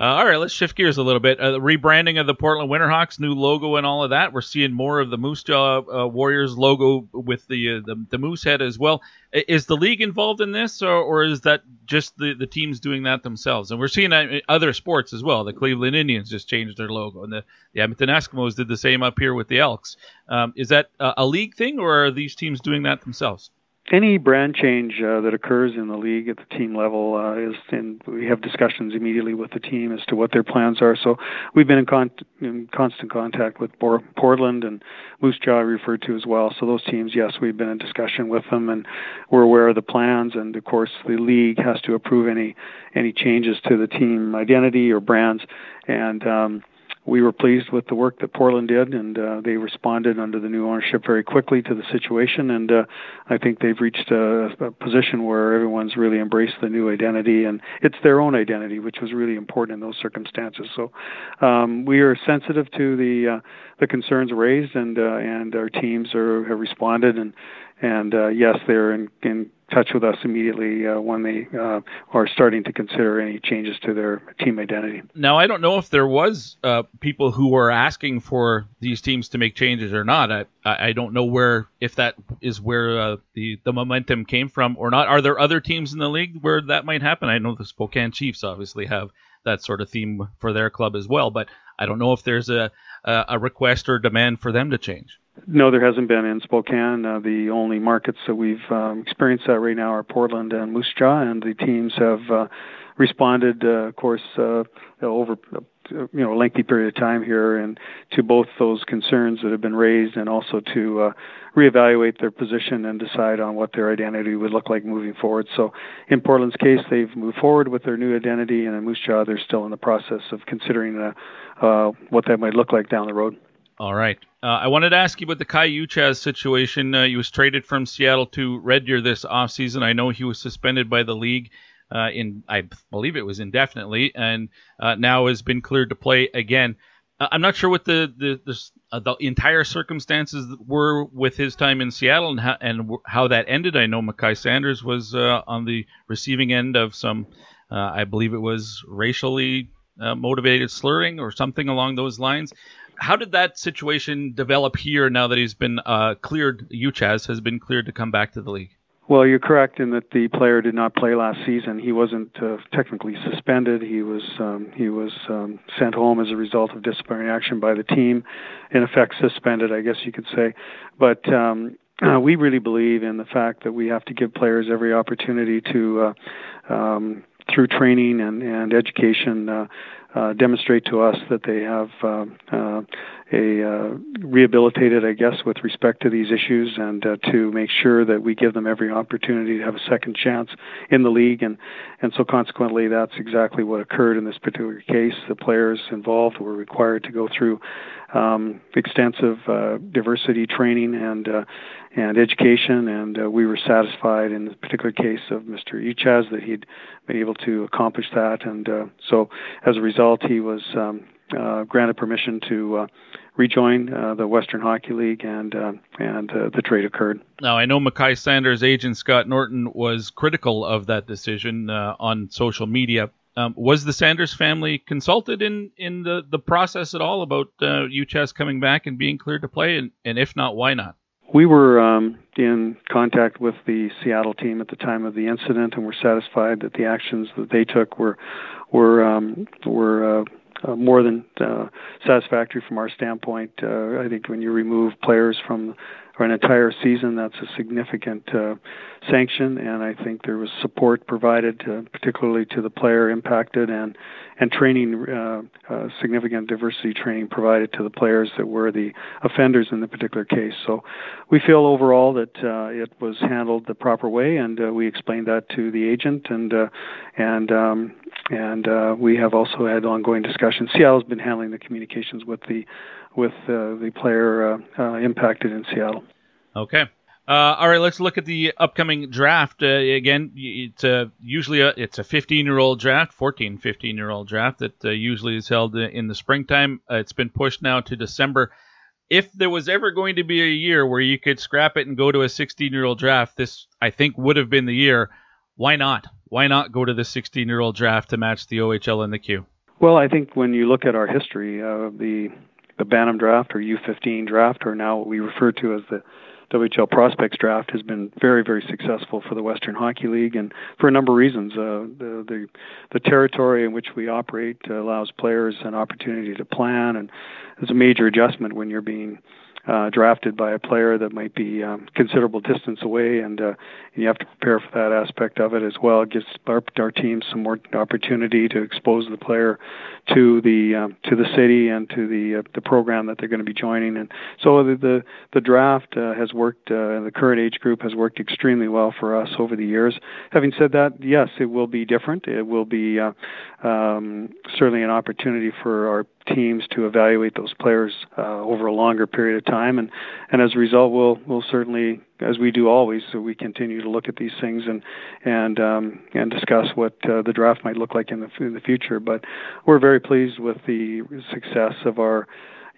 Uh, all right, let's shift gears a little bit. Uh, the rebranding of the Portland Winterhawks, new logo and all of that. We're seeing more of the Moose Jaw uh, Warriors logo with the, uh, the, the moose head as well. Is the league involved in this, or, or is that just the, the teams doing that themselves? And we're seeing that in other sports as well. The Cleveland Indians just changed their logo, and the, the Edmonton Eskimos did the same up here with the Elks. Um, is that a league thing, or are these teams doing that themselves? Any brand change uh, that occurs in the league at the team level uh, is, and we have discussions immediately with the team as to what their plans are. So we've been in, con- in constant contact with Bor- Portland and Moose Jaw referred to as well. So those teams, yes, we've been in discussion with them, and we're aware of the plans. And of course, the league has to approve any any changes to the team identity or brands. And um, we were pleased with the work that Portland did, and uh, they responded under the new ownership very quickly to the situation. And uh, I think they've reached a, a position where everyone's really embraced the new identity, and it's their own identity, which was really important in those circumstances. So um, we are sensitive to the uh, the concerns raised, and uh, and our teams are have responded, and and uh, yes, they're in, in touch with us immediately uh, when they uh, are starting to consider any changes to their team identity. Now, I don't know if there was uh, people who were asking for these teams to make changes or not. I, I don't know where if that is where uh, the the momentum came from or not. Are there other teams in the league where that might happen? I know the Spokane Chiefs obviously have that sort of theme for their club as well, but I don't know if there's a a request or demand for them to change. No, there hasn't been in Spokane. Uh, the only markets that we've um, experienced that right now are Portland and Moose Jaw, and the teams have uh, responded, uh, of course, uh, over uh, you know a lengthy period of time here, and to both those concerns that have been raised, and also to uh, reevaluate their position and decide on what their identity would look like moving forward. So, in Portland's case, they've moved forward with their new identity, and in Moose Jaw, they're still in the process of considering uh, uh, what that might look like down the road. All right. Uh, I wanted to ask you about the Kai Uchacz situation. Uh, he was traded from Seattle to Red Deer this offseason. I know he was suspended by the league uh, in, I believe it was indefinitely, and uh, now has been cleared to play again. Uh, I'm not sure what the the, the, uh, the, entire circumstances were with his time in Seattle and how, and how that ended. I know Mekai Sanders was on the receiving end of some, I believe it was racially motivated slurring or something along those lines how did that situation develop here now that he's been uh, cleared? Uchacz has been cleared to come back to the league. Well, you're correct in that the player did not play last season. He wasn't uh, technically suspended. He was um, he was um, sent home as a result of disciplinary action by the team, in effect suspended, I guess you could say. But um, uh, we really believe in the fact that we have to give players every opportunity to uh, um, through training and, and education, uh, demonstrate to us that they have uh, uh, a uh, rehabilitated, I guess, with respect to these issues, and uh, to make sure that we give them every opportunity to have a second chance in the league, and and so consequently, that's exactly what occurred in this particular case. The players involved were required to go through um, extensive uh, diversity training and uh, and education, and uh, we were satisfied in the particular case of Mr. Uchacz that he'd been able to accomplish that, and uh, so as a result, he was um, uh, granted permission to uh, rejoin uh, the Western Hockey League, and uh, and uh, the trade occurred. Now I know Mekai Sanders' agent Scott Norton was critical of that decision uh, on social media. Um, was the Sanders family consulted in, in the, the process at all about uh, Uchacz coming back and being cleared to play? And, and if not, why not? We were um, in contact with the Seattle team at the time of the incident, and were satisfied that the actions that they took were were um, were uh, more than uh, satisfactory from our standpoint. Uh, I think when you remove players from for an entire season, that's a significant uh, sanction, and I think there was support provided, uh, particularly to the player impacted, and and training, uh, uh, significant diversity training provided to the players that were the offenders in the particular case. So we feel overall that uh, it was handled the proper way, and uh, we explained that to the agent, and and um, and uh, we have also had ongoing discussions. Seattle's been handling the communications with the with uh, the player uh, uh, impacted in Seattle. Okay. Uh, all right, let's look at the upcoming draft. Uh, again, it's a, usually a, it's a 15-year-old draft, 14, 15-year-old draft that uh, usually is held in the springtime. it's been pushed now to December. If there was ever going to be a year where you could scrap it and go to a 16-year-old draft, this I think would have been the year. Why not? Why not go to the 16-year-old draft to match the OHL and the Q? Well, I think when you look at our history, uh, the the Bantam draft or U15 draft, or now what we refer to as the WHL Prospects Draft has been very, very successful for the Western Hockey League, and for a number of reasons. Uh, the, the the territory in which we operate allows players an opportunity to plan, and it's a major adjustment when you're being uh, drafted by a player that might be um, considerable distance away, and, uh, and you have to prepare for that aspect of it as well. It gives our, our team some more opportunity to expose the player to the um, to the city and to the uh, the program that they're going to be joining. And so the the, the draft uh, has worked. Uh, the current age group has worked extremely well for us over the years. Having said that, yes, it will be different. It will be uh, um, certainly an opportunity for our teams to evaluate those players uh, over a longer period of time, and and as a result, we'll we'll certainly, as we do always, so we continue to look at these things and and um, and discuss what uh, the draft might look like in the in the future. But we're very pleased with the success of our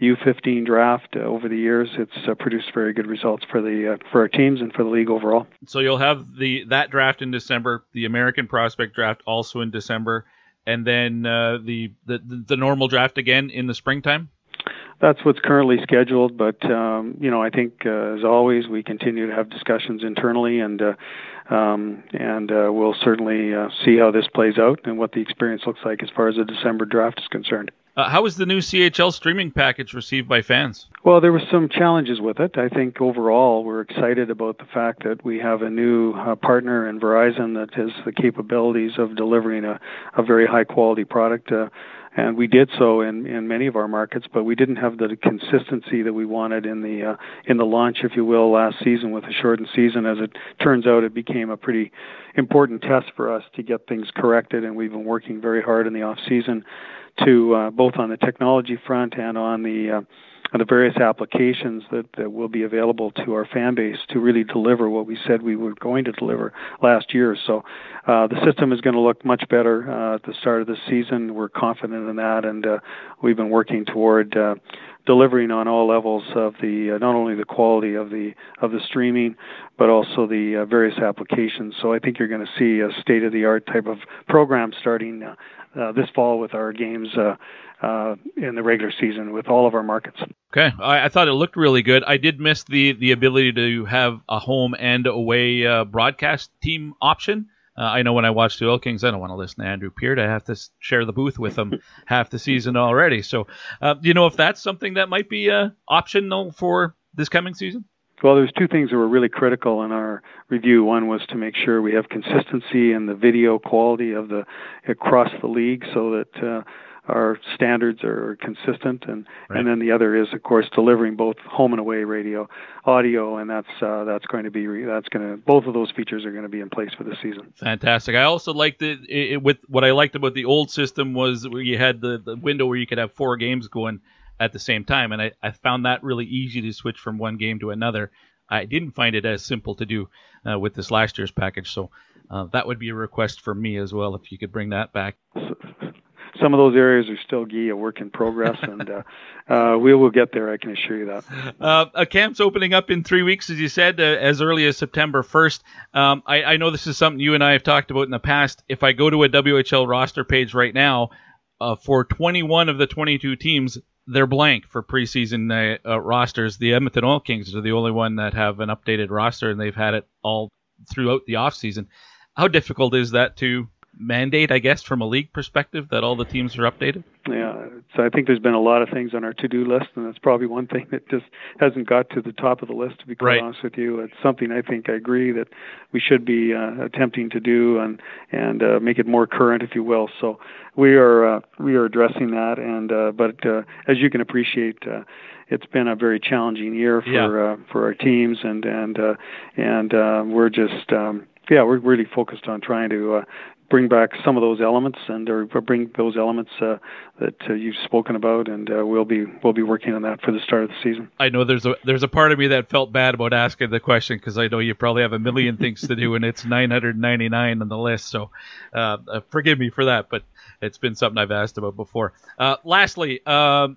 U15 draft uh, over the years. It's uh, produced very good results for the uh, for our teams and for the league overall. So you'll have the that draft in December, the American prospect draft also in December and then uh, the, the the normal draft again in the springtime? That's what's currently scheduled, but um, you know I think uh, as always we continue to have discussions internally, and uh, um, and uh, we'll certainly uh, see how this plays out and what the experience looks like as far as the December draft is concerned. Uh, how was the new CHL streaming package received by fans? Well, there were some challenges with it. I think overall we're excited about the fact that we have a new uh, partner in Verizon that has the capabilities of delivering a, a very high quality product. Uh, and we did so in, in many of our markets, but we didn't have the consistency that we wanted in the uh, in the launch, if you will, last season with a shortened season. As it turns out, it became a pretty important test for us to get things corrected, and we've been working very hard in the off season to uh, both on the technology front and on the uh, on the various applications that, that will be available to our fan base to really deliver what we said we were going to deliver last year. So uh, the system is going to look much better uh, at the start of the season. We're confident in that, and uh, we've been working toward uh, delivering on all levels of the uh, not only the quality of the of the streaming but also the uh, various applications so i think you're going to see a state of the art type of program starting uh, this fall with our games uh, uh, in the regular season with all of our markets. Okay, I, I, thought it looked really good. I did miss the the ability to have a home and away uh, broadcast team option. Uh, I know when I watch the Oil Kings, I don't want to listen to Andrew Peart. I have to share the booth with him [LAUGHS] half the season already. So, uh, do you know if that's something that might be optional for this coming season? Well, there's two things that were really critical in our review. One was to make sure we have consistency in the video quality of the across the league, so that uh, our standards are consistent, and Right. and then the other is of course delivering both home and away radio audio, and that's uh, that's going to be re- that's going to both of those features are going to be in place for the season. Fantastic. I also liked it, it, it with what I liked about the old system was you had the, the window where you could have four games going at the same time, and I, I found that really easy to switch from one game to another. I didn't find it as simple to do uh, with this last year's package, so uh, that would be a request for me as well if you could bring that back. [LAUGHS] Some of those areas are still Guy, a work in progress, [LAUGHS] and uh, uh, we will get there. I can assure you that. Uh, a camp's opening up in three weeks, as you said, uh, as early as September 1st. Um, I, I know this is something you and I have talked about in the past. If I go to a WHL roster page right now, uh, for 21 of the 22 teams, they're blank for preseason uh, uh, rosters. The Edmonton Oil Kings are the only one that have an updated roster, and they've had it all throughout the offseason. How difficult is that to mandate, I guess, from a league perspective, that all the teams are updated? Yeah, so I think there's been a lot of things on our to-do list, and that's probably one thing that just hasn't got to the top of the list. To be quite Right. honest with you, it's something I think I agree that we should be uh, attempting to do and and uh, make it more current, if you will. So we are uh, we are addressing that, and uh, but uh, as you can appreciate. Uh, it's been a very challenging year for Yeah. uh, for our teams, and and uh, and uh, we're just um, yeah we're really focused on trying to uh, bring back some of those elements and or bring those elements uh, that uh, you've spoken about, and uh, we'll be we'll be working on that for the start of the season. I know there's a there's a part of me that felt bad about asking the question because I know you probably have a million things to do and it's 999 on the list. So uh, uh, forgive me for that, but it's been something I've asked about before. Uh, lastly,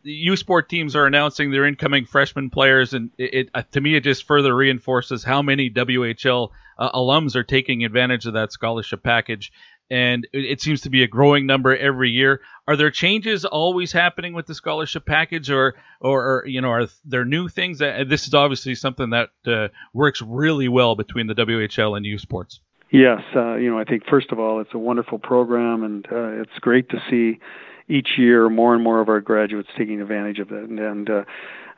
U Sport teams are announcing their incoming freshman players, and it, it to me it just further reinforces how many WHL alums are taking advantage of that scholarship package. And it seems to be a growing number every year. Are there changes always happening with the scholarship package, or, or, or you know, are there new things? That, this is obviously something that uh, works really well between the WHL and U Sports. Yes, uh, you know, I think first of all, it's a wonderful program, and uh, it's great to see each year more and more of our graduates taking advantage of it. And, and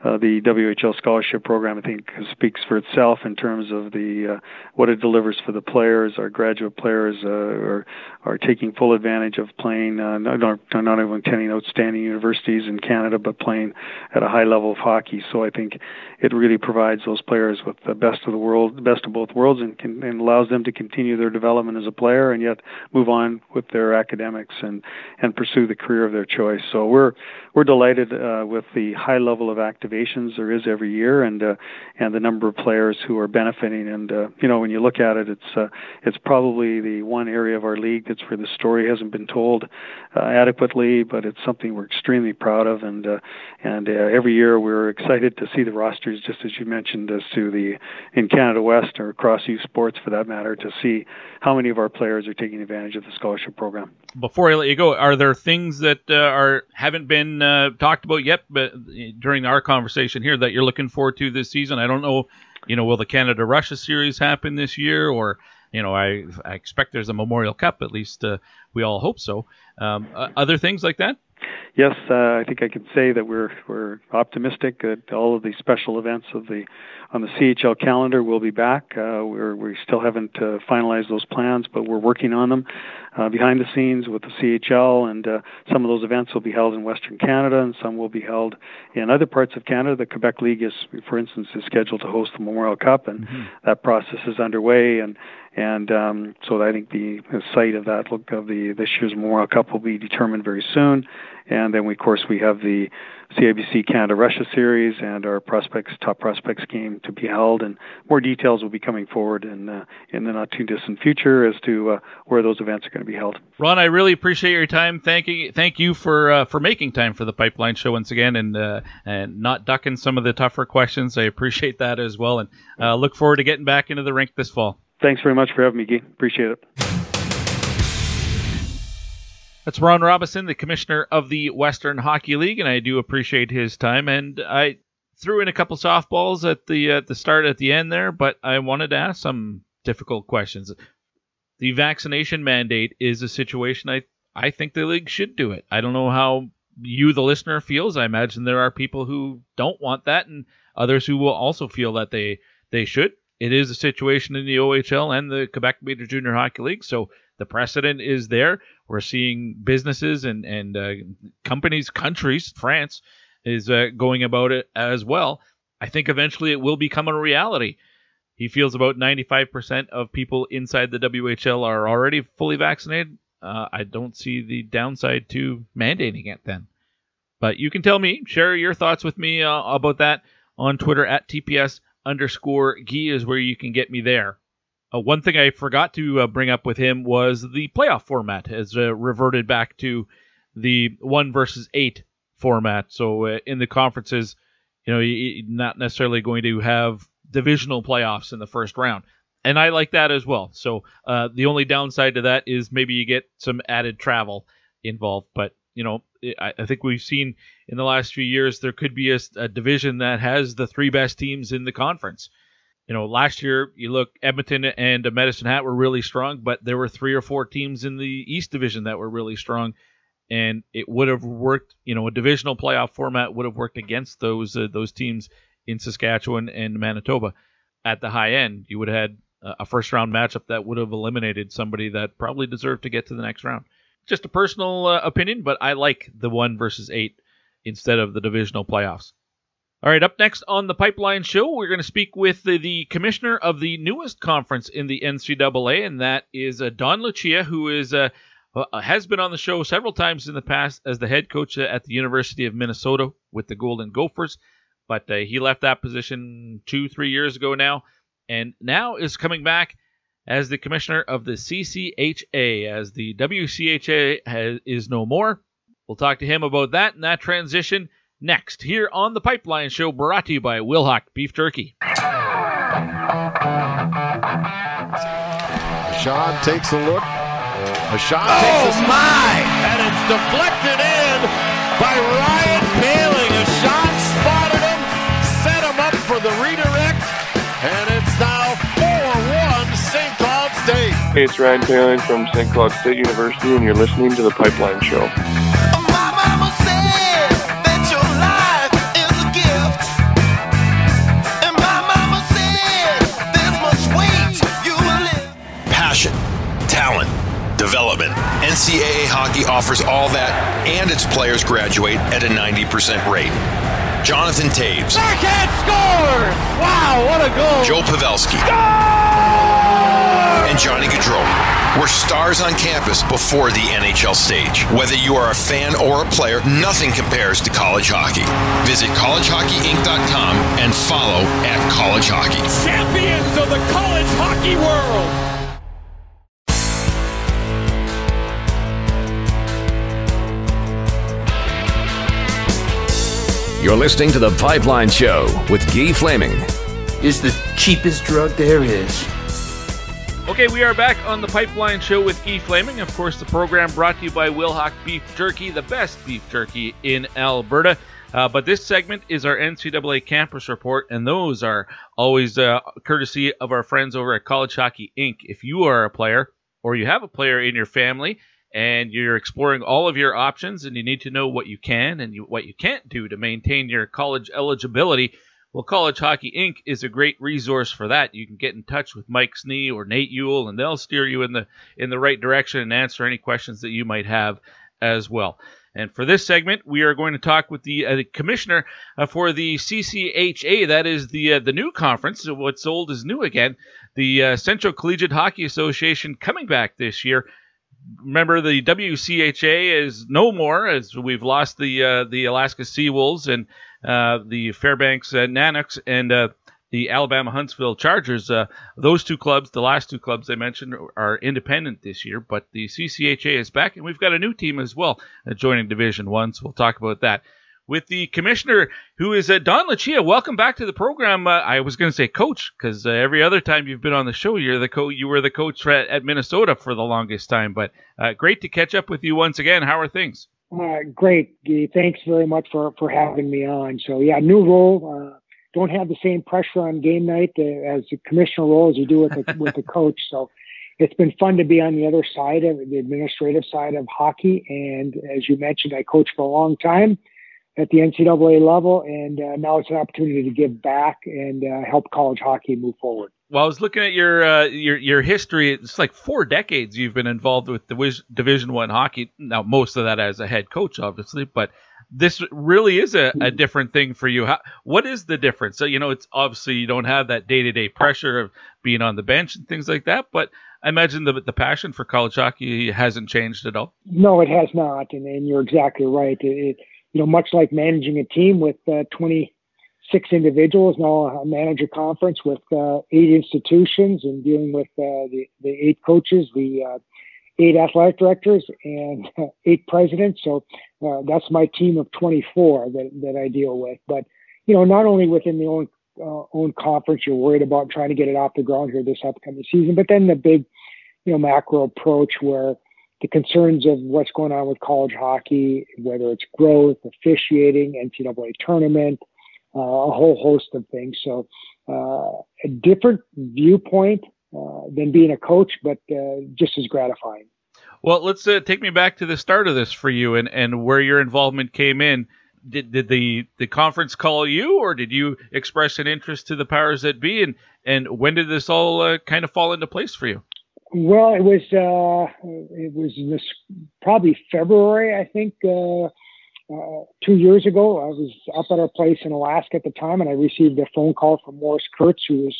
uh, the WHL scholarship program, I think, speaks for itself in terms of the uh, what it delivers for the players. Our graduate players uh, are are taking full advantage of playing, uh, not not only attending outstanding universities in Canada, but playing at a high level of hockey. So I think it really provides those players with the best of the world, best of both worlds, and, can, and allows them to continue their development as a player, and yet move on with their academics and and pursue the career of their choice. So we're we're delighted uh, with the high level of activations there is every year, and uh, and the number of players who are benefiting. And uh, you know, when you look at it, it's uh, it's probably the one area of our league that's where the story hasn't been told uh, adequately, but it's something we're extremely proud of. And uh, and uh, every year we're excited to see the rosters, just as you mentioned, as to the in Canada West or across U Sports for that matter, to see how many of our players are taking advantage of the scholarship program. Before I let you go, are there things that uh, are haven't been uh, talked about yet, but during our conversation here that you're looking forward to this season? I don't know. You know, will the Canada Russia series happen this year, or you know, I I expect there's a Memorial Cup. At least uh, we all hope so. Um, uh, other things like that. Yes, uh, I think I can say that we're we're optimistic that all of the special events of the on the CHL calendar will be back. Uh, we're we still haven't uh, finalized those plans, but we're working on them uh, behind the scenes with the CHL, and uh, some of those events will be held in Western Canada, and some will be held in other parts of Canada. The Quebec League is, for instance, is scheduled to host the Memorial Cup, and Mm-hmm. that process is underway, and and um, so I think the, the site of that look of the this year's Memorial Cup will be determined very soon, and then we, of course we have the CIBC Canada Russia series and our prospects top prospects game to be held, and more details will be coming forward in uh, in the not too distant future as to uh, where those events are going to be held. Ron, I really appreciate your time. Thank you, thank you for uh, for making time for the Pipeline Show once again, and uh, and not ducking some of the tougher questions. I appreciate that as well, and uh, look forward to getting back into the rink this fall. Thanks very much for having me, Guy. Appreciate it. That's Ron Robison, the commissioner of the Western Hockey League, and I do appreciate his time. And I threw in a couple softballs at the at the start, at the end there, but I wanted to ask some difficult questions. The vaccination mandate is a situation I I think the league should do it. I don't know how you, the listener, feels. I imagine there are people who don't want that, and others who will also feel that they they should. It is a situation in the OHL and the Quebec Major Junior Hockey League, so The precedent is there. We're seeing businesses and and uh, companies, countries, France is uh, going about it as well. I think eventually it will become a reality. He feels about 95% of people inside the WHL are already fully vaccinated. Uh, I don't see the downside to mandating it then. But you can tell me, share your thoughts with me uh, about that on Twitter at TPS underscore Guy is where you can get me there. Uh, one thing I forgot to uh, bring up with him was the playoff format has uh, reverted back to the one versus eight format. So uh, in the conferences, you know, you're not necessarily going to have divisional playoffs in the first round. And I like that as well. So uh, the only downside to that is maybe you get some added travel involved. But, you know, I, I think we've seen in the last few years there could be a, a division that has the three best teams in the conference. You know, last year you look Edmonton and Medicine Hat were really strong, but there were three or four teams in the East Division that were really strong, and it would have worked. You know, a divisional playoff format would have worked against those uh, those teams in Saskatchewan and Manitoba. At the high end, you would have had a first round matchup that would have eliminated somebody that probably deserved to get to the next round. Just a personal uh, opinion, but I like the one versus eight instead of the divisional playoffs. All right, up next on the Pipeline Show, we're going to speak with the, the commissioner of the newest conference in the NCAA, and that is uh, Don Lucia, who is uh, uh, has been on the show several times in the past as the head coach at the University of Minnesota with the Golden Gophers, but uh, he left that position two, three years ago now, and now is coming back as the commissioner of the CCHA, as the WCHA has, is no more. We'll talk to him about that and that transition next here on the Pipeline Show, brought to you by Wilhauk Beef Jerky. Sean takes a look. Sean oh takes a my! And it's deflected in by Ryan Poehling. A shot spotted him, set him up for the redirect, and it's now 4-1 St. Cloud State. Hey, it's Ryan Poehling from St. Cloud State University, and you're listening to the Pipeline Show. Development. NCAA hockey offers all that, and its players graduate at a 90% rate. Jonathan Toews. Backhand scores! Wow, what a goal! Joe Pavelski. And Johnny Gaudreau were stars on campus before the NHL stage. Whether you are a fan or a player, nothing compares to college hockey. Visit collegehockeyinc.com and follow at college hockey. Champions of the college hockey world! You're listening to The Pipeline Show with Guy Flaming. Is the cheapest drug there is. Okay, we are back on the Pipeline Show with Guy Flaming. Of course, the program brought to you by Wilhauk Beef Jerky, the best beef jerky in Alberta. Uh, but this segment is our NCAA campus report, and those are always uh, courtesy of our friends over at College Hockey Inc. If you are a player or you have a player in your family and you're exploring all of your options and you need to know what you can and you, what you can't do to maintain your college eligibility, well, College Hockey Inc. is a great resource for that. You can get in touch with Mike Snee or Nate Ewell, and they'll steer you in the in the right direction and answer any questions that you might have as well. And for this segment, we are going to talk with the, uh, commissioner uh, for the CCHA. That is the uh, the new conference. What's old is new again. The uh, Central Collegiate Hockey Association coming back this year remember the WCHA is no more as we've lost the uh, the Alaska Seawolves and uh, the Fairbanks uh, Nanooks and uh, the Alabama Huntsville Chargers. Uh, those two clubs, the last two clubs I mentioned, are independent this year, but the CCHA is back, and we've got a new team as well uh, joining Division One. So we'll talk about that with the commissioner, who is uh, Don Lucia. Welcome back to the program. Uh, I was going to say coach because uh, every other time you've been on the show, you're the co- you were the coach at, at Minnesota for the longest time. But uh, great to catch up with you once again. How are things? Uh, great, Thanks very much for for having me on. So yeah, new role. Uh, don't have the same pressure on game night as the commissioner role as you do with the, with the coach. So it's been fun to be on the other side of the administrative side of hockey. And as you mentioned, I coached for a long time at the NCAA level, and uh, now it's an opportunity to give back and uh, help college hockey move forward. Well, I was looking at your uh, your your history. It's like four decades you've been involved with Division Division One hockey. Now, most of that as a head coach, obviously, but this really is a, a different thing for you. How, what is the difference? So, you know, it's obviously you don't have that day to day pressure of being on the bench and things like that, but I imagine the the passion for college hockey hasn't changed at all. No, it has not, and, and you're exactly right. It, it, you know, much like managing a team with uh, 26 individuals, now a conference with uh, eight institutions and dealing with uh, the the eight coaches, the uh, eight athletic directors, and uh, eight presidents. So uh, that's my team of 24 that that I deal with. But you know, not only within the own own conference. You're worried about trying to get it off the ground here this upcoming season, but then the big, you know, macro approach where the concerns of what's going on with college hockey, whether it's growth, officiating, NCAA tournament, uh, a whole host of things. So uh, a different viewpoint uh, than being a coach, but uh, just as gratifying. Well, let's uh, take me back to the start of this for you and, and where your involvement came in did, did the the conference call you, or did you express an interest to the powers that be? And and when did this all uh, kind of fall into place for you? Well, it was uh, it was this probably February, I think, uh, uh, two years ago. I was up at our place in Alaska at the time, and I received a phone call from Morris Kurtz, who was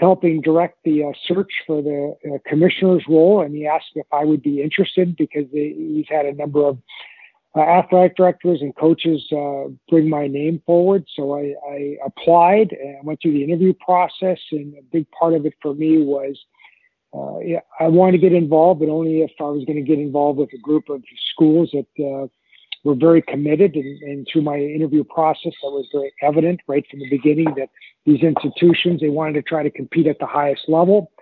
helping direct the uh, search for the uh, commissioner's role, and he asked if I would be interested because he's had a number of uh, athletic directors and coaches uh, bring my name forward. So I, I applied and went through the interview process, and a big part of it for me was uh, I wanted to get involved, but only if I was going to get involved with a group of schools that uh, were very committed. And, and, through my interview process, that was very evident right from the beginning that these institutions they wanted to try to compete at the highest level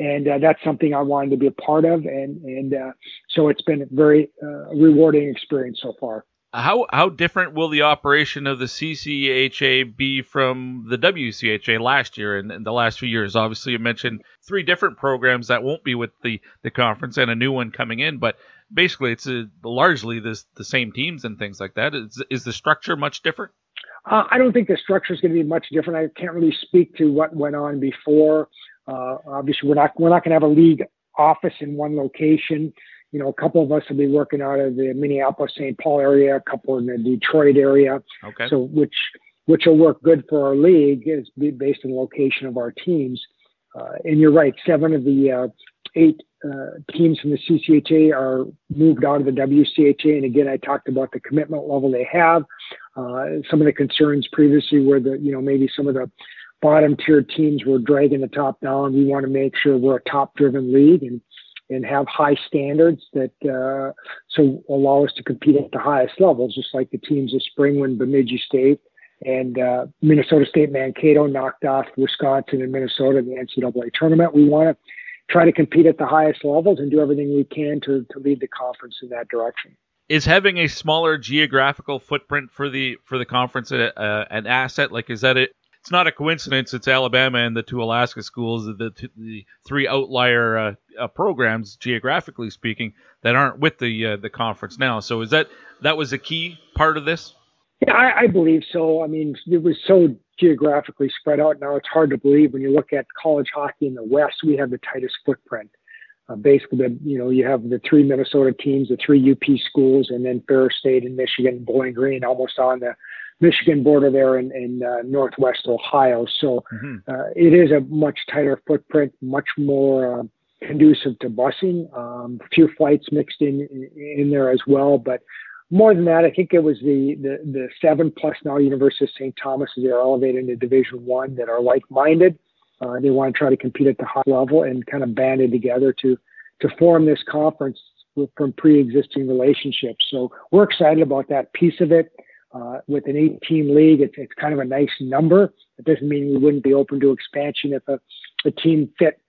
and uh, that's something I wanted to be a part of, and and uh, so it's been a very uh, rewarding experience so far. How how different will the operation of the CCHA be from the WCHA last year and, and the last few years? Obviously, you mentioned three different programs that won't be with the the conference and a new one coming in, but basically it's a, largely this, the same teams and things like that. Is is the structure much different? Uh, I don't think the structure is going to be much different. I can't really speak to what went on before. Uh, obviously, we're not we're not going to have a league office in one location. You know, a couple of us will be working out of the Minneapolis, St. Paul area, a couple in the Detroit area. Okay. So which which will work good for our league is based on the location of our teams. Uh, and you're right, seven of the uh, eight uh, teams from the CCHA are moved out of the WCHA. And again, I talked about the commitment level they have. Uh, some of the concerns previously were that, you know, maybe some of the bottom tier teams were dragging the top down. We want to make sure we're a top driven league and, and have high standards that uh, so allow us to compete at the highest levels, just like the teams this spring when Bemidji State and uh, Minnesota State Mankato knocked off Wisconsin and Minnesota in the NCAA tournament. We want to try to compete at the highest levels and do everything we can to, to lead the conference in that direction. Is having a smaller geographical footprint for the for the conference a, uh, an asset? Like, is that it? It's not a coincidence. It's Alabama and the two Alaska schools, the, the three outlier uh, uh, programs, geographically speaking, that aren't with the uh, the conference now. So, is that that was a key part of this? Yeah, I, I believe so. I mean, it was so geographically spread out. Now it's hard to believe when you look at college hockey in the West, we have the tightest footprint. Uh, basically, the, you know, you have the three Minnesota teams, the three UP schools, and then Ferris State and Michigan, Bowling Green, almost on the Michigan border there in, in uh, Northwest Ohio. So mm-hmm. uh, it is a much tighter footprint, much more uh, conducive to busing. Um, a few flights mixed in, in, in there as well, but more than that, I think it was the the, the seven plus now University of St. Thomas as they are elevated into Division One that are like minded. Uh, they want to try to compete at the high level and kind of banded together to to form this conference from pre-existing relationships. So we're excited about that piece of it. Uh, with an eight-team league, it's, it's kind of a nice number. It doesn't mean we wouldn't be open to expansion if a, a team fit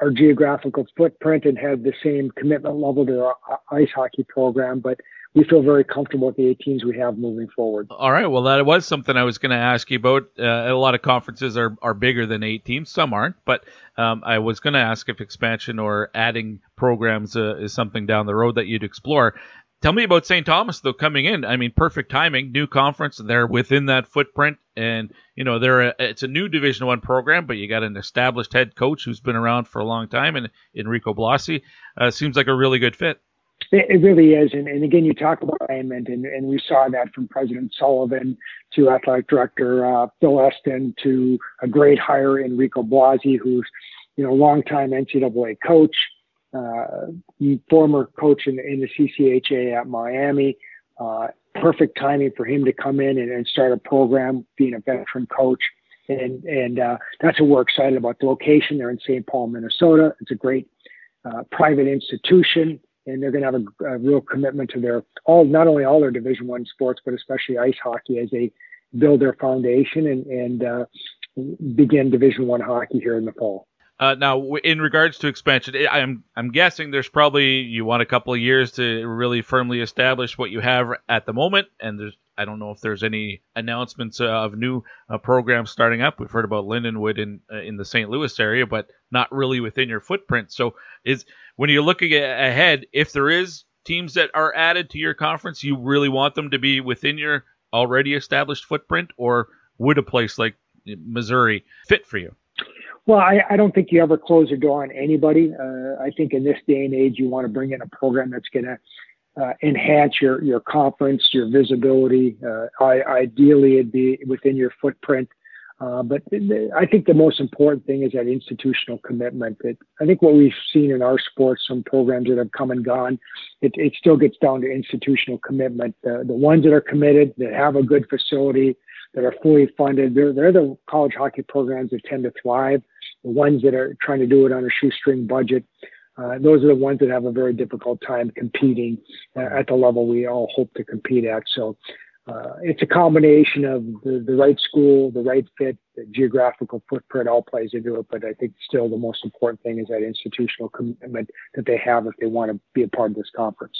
our geographical footprint and had the same commitment level to our ice hockey program. But we feel very comfortable with the 18s we have moving forward. All right. Well, that was something I was going to ask you about. Uh, a lot of conferences are, are bigger than eight teams. Some aren't, but um, I was going to ask if expansion or adding programs uh, is something down the road that you'd explore. Tell me about St. Thomas though coming in. I mean, perfect timing, new conference. They're within that footprint, and you know they're a, it's a new Division One program, but you got an established head coach who's been around for a long time, and Enrico Blasi uh, seems like a really good fit. It, really is, and, and again, you talk about alignment, and, and we saw that from President Sullivan to athletic director uh, Phil Esten to a great hire Enrico Blasi, who's you know longtime NCAA coach former coach in, in, the CCHA at Miami. Uh, perfect timing for him to come in and, and, start a program, being a veteran coach. And, and uh, that's what we're excited about. The location, they're in St. Paul, Minnesota. It's a great uh, private institution, and they're going to have a, a, real commitment to their all, not only all their Division One sports, but especially ice hockey as they build their foundation and, and uh, begin Division One hockey here in the fall. Uh, now, in regards to expansion, I'm I'm guessing there's probably you want a couple of years to really firmly establish what you have at the moment, and there's I don't know if there's any announcements uh, of new uh, programs starting up. We've heard about Lindenwood in uh, in the St. Louis area, but not really within your footprint. So, is when you're looking ahead, if there is teams that are added to your conference, you really want them to be within your already established footprint, or would a place like Missouri fit for you? Well, I, I don't think you ever close the door on anybody. Uh, I think in this day and age, you want to bring in a program that's going to uh, enhance your your conference, your visibility. Uh, I, ideally, it'd be within your footprint. Uh, but I think the most important thing is that institutional commitment. That I think what we've seen in our sports, some programs that have come and gone, it, it still gets down to institutional commitment. The, the ones that are committed, that have a good facility, that are fully funded, they're, they're the college hockey programs that tend to thrive the ones that are trying to do it on a shoestring budget, uh, those are the ones that have a very difficult time competing uh, at the level we all hope to compete at. So uh, it's a combination of the, the right school, the right fit, the geographical footprint all plays into it. But I think still the most important thing is that institutional commitment that they have if they want to be a part of this conference.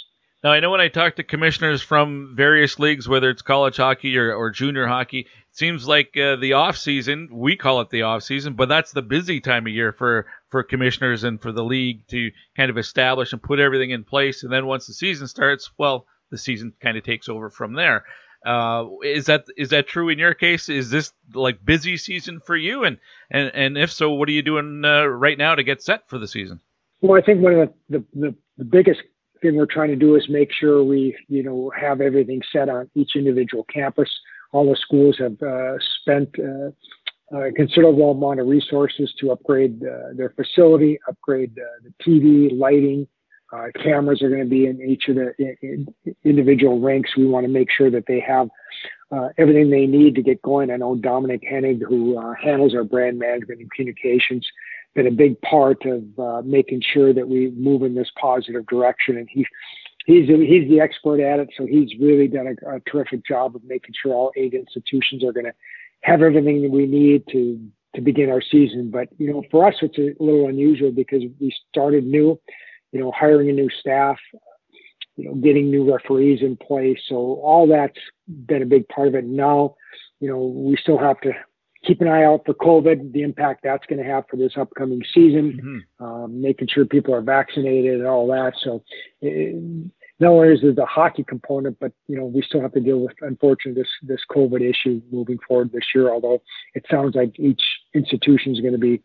Now, I know when I talk to commissioners from various leagues, whether it's college hockey or, or junior hockey, it seems like uh, the off season, we call it the off season, but that's the busy time of year for, for commissioners and for the league to kind of establish and put everything in place. And then once the season starts, well, the season kind of takes over from there. Uh, is that is that true in your case? Is this like busy season for you? And and, and if so, what are you doing uh, right now to get set for the season? Well, I think one of the, the, the, the biggest thing we're trying to do is make sure we, you know, have everything set on each individual campus. All the schools have uh, spent uh, a considerable amount of resources to upgrade uh, their facility, upgrade uh, the TV, lighting. Uh, cameras are going to be in each of the in, in individual rinks. We want to make sure that they have uh, everything they need to get going. I know Dominic Hennig, who handles our brand management and communications, been a big part of uh, making sure that we move in this positive direction. And he, he's he's the expert at it, so he's really done a, a terrific job of making sure all eight institutions are going to have everything that we need to to begin our season. But you know, for us, it's a little unusual because we started new. You know, hiring a new staff, you know, getting new referees in place. So all that's been a big part of it. Now, you know, we still have to keep an eye out for COVID, the impact that's going to have for this upcoming season, mm-hmm. um, making sure people are vaccinated and all that. So, it, not only is there the hockey component, but you know we still have to deal with, unfortunately, this this COVID issue moving forward this year. Although it sounds like each institution is going to be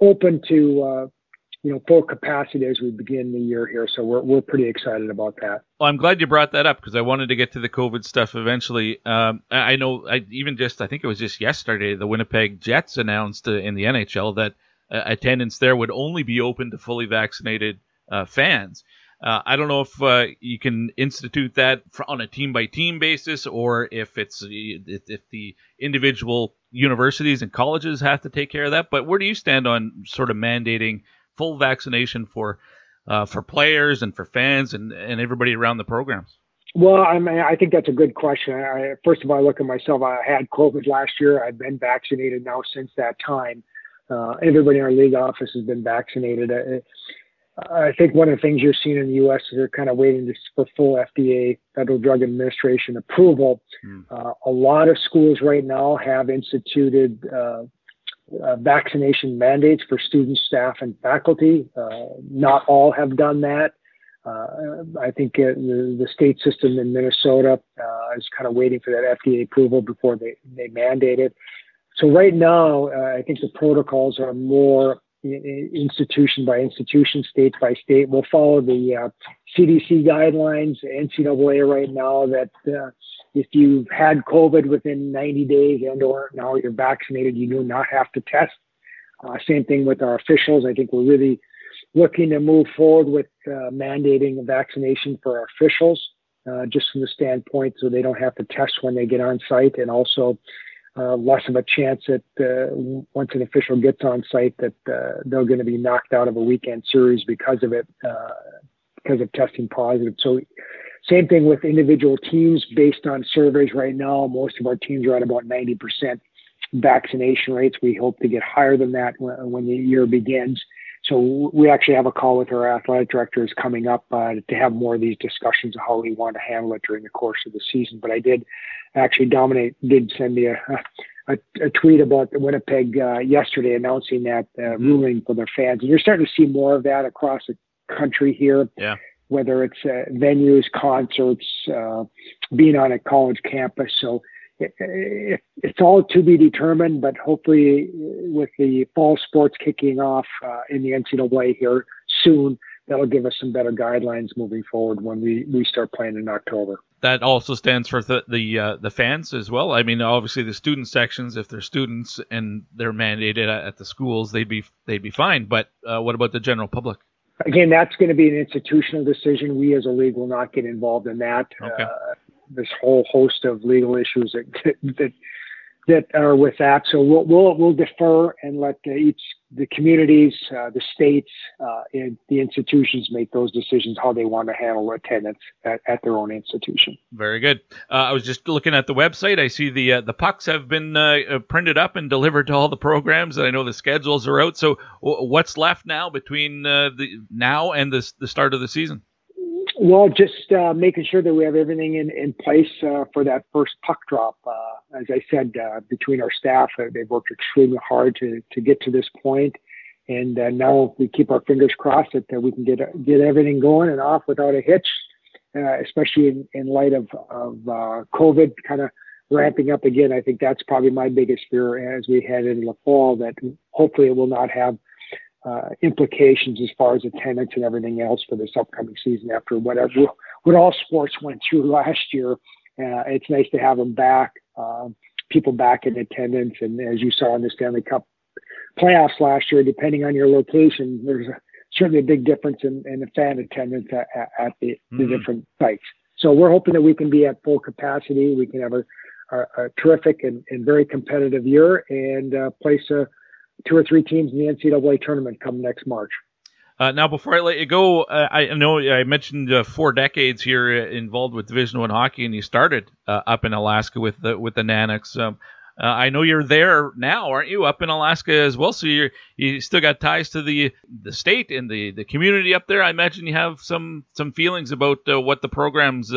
open to uh, you know full capacity as we begin the year here. So we're we're pretty excited about that. Well, I'm glad you brought that up because I wanted to get to the COVID stuff eventually. Um, I know I even just I think it was just yesterday the Winnipeg Jets announced uh, in the NHL that uh, attendance there would only be open to fully vaccinated uh, fans. Uh, I don't know if uh, you can institute that on a team by team basis, or if it's if the individual universities and colleges have to take care of that. But where do you stand on sort of mandating full vaccination for uh, for players and for fans and, and everybody around the programs? Well, I mean, I think that's a good question. I, first of all, I look at myself. I had COVID last year. I've been vaccinated now since that time. Uh, everybody in our league office has been vaccinated. I, I think one of the things you're seeing in the U.S. is they're kind of waiting for full FDA, Federal Drug Administration approval. Mm. Uh, a lot of schools right now have instituted uh, vaccination mandates for students, staff, and faculty. Uh, not all have done that. Uh, I think uh, the, the state system in Minnesota is kind of waiting for that FDA approval before they, they mandate it. So right now, I think the protocols are more institution by institution, state by state. We'll follow the uh, CDC guidelines, NCAA right now that uh, if you've had COVID within 90 days and or now you're vaccinated, you do not have to test. Uh, same thing with our officials. I think we're really looking to move forward with uh, mandating a vaccination for our officials, uh, just from the standpoint so they don't have to test when they get on site and also uh, less of a chance that uh, once an official gets on site that uh, they're going to be knocked out of a weekend series because of it, because of testing positive. So, same thing with individual teams. Based on surveys right now, most of our teams are at about 90% vaccination rates. We hope to get higher than that when, the year begins. So we actually have a call with our athletic directors coming up uh, to have more of these discussions of how we want to handle it during the course of the season. But I did actually Dominic did send me a, a, a tweet about Winnipeg uh, yesterday announcing that uh, ruling for their fans. And you're starting to see more of that across the country here. Yeah. Whether it's uh, venues, concerts, uh, being on a college campus. So it, it's all to be determined, but hopefully, with the fall sports kicking off uh, in the NCAA here soon, that'll give us some better guidelines moving forward when we, we start playing in October. That also stands for the the, uh, the fans as well. I mean, obviously the student sections, if they're students and they're mandated at the schools, they'd be they'd be fine. But uh, what about the general public? Again, that's going to be an institutional decision. We as a league will not get involved in that. Okay. Uh, this whole host of legal issues that that that are with that. So we'll we'll, we'll defer and let the, each the communities, uh, the states, uh, and the institutions make those decisions how they want to handle attendance at, at their own institution. Very good. Uh, I was just looking at the website. I see the uh, the pucks have been uh, uh, printed up and delivered to all the programs. I know the schedules are out. So w- what's left now between the now and the the start of the season? Well, just uh, making sure that we have everything in, in place uh, for that first puck drop. Uh, as I said, uh, between our staff, uh, they've worked extremely hard to, to get to this point. And uh, now we keep our fingers crossed that, that we can get get everything going and off without a hitch, especially in, in light of, of COVID kind of ramping up again. I think that's probably my biggest fear as we head into the fall that hopefully it will not have – uh, implications as far as attendance and everything else for this upcoming season after whatever what all sports went through [LAUGHS] last year. Uh, it's nice to have them back, uh, people back in attendance, and as you saw in the Stanley Cup playoffs last year, depending on your location, there's a, certainly a big difference in, in the fan attendance at, at the, mm-hmm. the, different sites. So we're hoping that we can be at full capacity. We can have a, a, a terrific and, and, very competitive year and uh, place a two or three teams in the NCAA tournament come next March. Uh, now, before I let you go, uh, I know I mentioned uh, four decades here uh, involved with Division One hockey, and you started uh, up in Alaska with the with the Nanooks. Um, uh, I know you're there now, aren't you? Up in Alaska as well, so you you still got ties to the the state and the, the community up there. I imagine you have some some feelings about what the programs,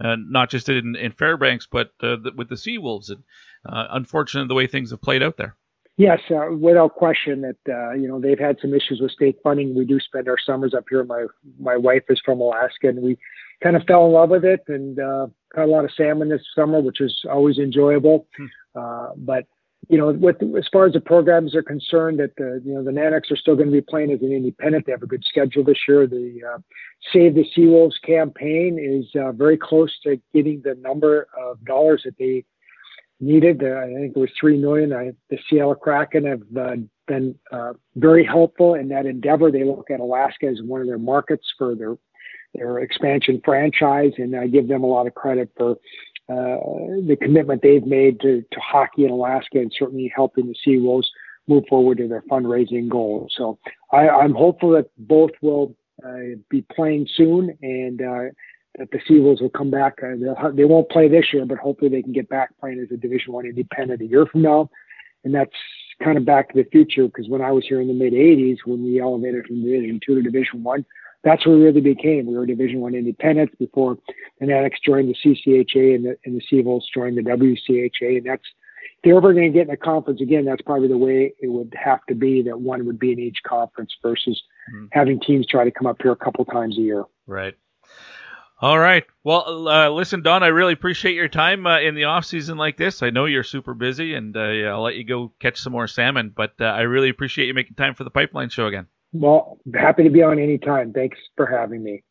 not just in, in Fairbanks, but the, with the Seawolves, And unfortunately, the way things have played out there. Yes, uh, without question that uh, you know they've had some issues with state funding. We do spend our summers up here. My my wife is from Alaska, and we kind of fell in love with it and uh, caught a lot of salmon this summer, which is always enjoyable. Hmm. Uh, but you know, with as far as the programs are concerned, that the you know the Nanooks are still going to be playing as an independent. They have a good schedule this year. The uh, Save the Seawolves campaign is uh, very close to getting the number of dollars that they needed. Uh, I think it was three million. I, the Seattle Kraken have uh, been uh, very helpful in that endeavor. They look at Alaska as one of their markets for their their expansion franchise, and I give them a lot of credit for uh, the commitment they've made to, to hockey in Alaska and certainly helping the Seawolves move forward to their fundraising goals. So I, I'm hopeful that both will uh, be playing soon and uh, that the Seawolves will come back. Uh, they won't play this year, but hopefully they can get back playing as a Division One independent a year from now. And that's kind of back to the future because when I was here in the mid '80s, when we elevated from Division Two to Division One, that's where we really became. We were Division One independents before the Nanooks joined the CCHA and the, and the Seawolves joined the WCHA. And that's if they're ever going to get in a conference again, that's probably the way it would have to be. That one would be in each conference versus mm-hmm. having teams try to come up here a couple times a year. Right. All right. Well, uh, listen, Don, I really appreciate your time uh, in the off season like this. I know you're super busy, and uh, I'll let you go catch some more salmon. But uh, I really appreciate you making time for the Pipeline Show again. Well, happy to be on anytime. Thanks for having me.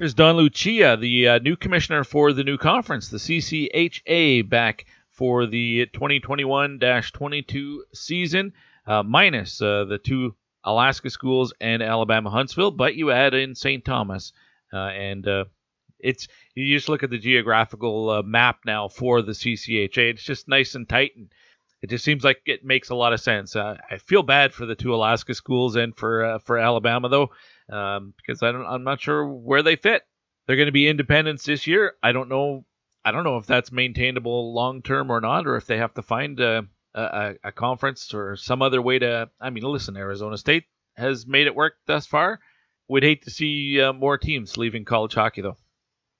Here's Don Lucia, the uh, new commissioner for the new conference, the CCHA, back for the 2021-22 season, uh, minus the two Alaska schools and Alabama Huntsville, but you add in St. Thomas. Uh, and uh, it's you just look at the geographical uh, map now for the CCHA. It's just nice and tight, and it just seems like it makes a lot of sense. I feel bad for the two Alaska schools and for for Alabama though, um, because I don't, I'm not sure where they fit. They're going to be independents this year. I don't know. I don't know if that's maintainable long term or not, or if they have to find a, a, a conference or some other way to. I mean, listen, Arizona State has made it work thus far. Would hate to see uh, more teams leaving college hockey, though.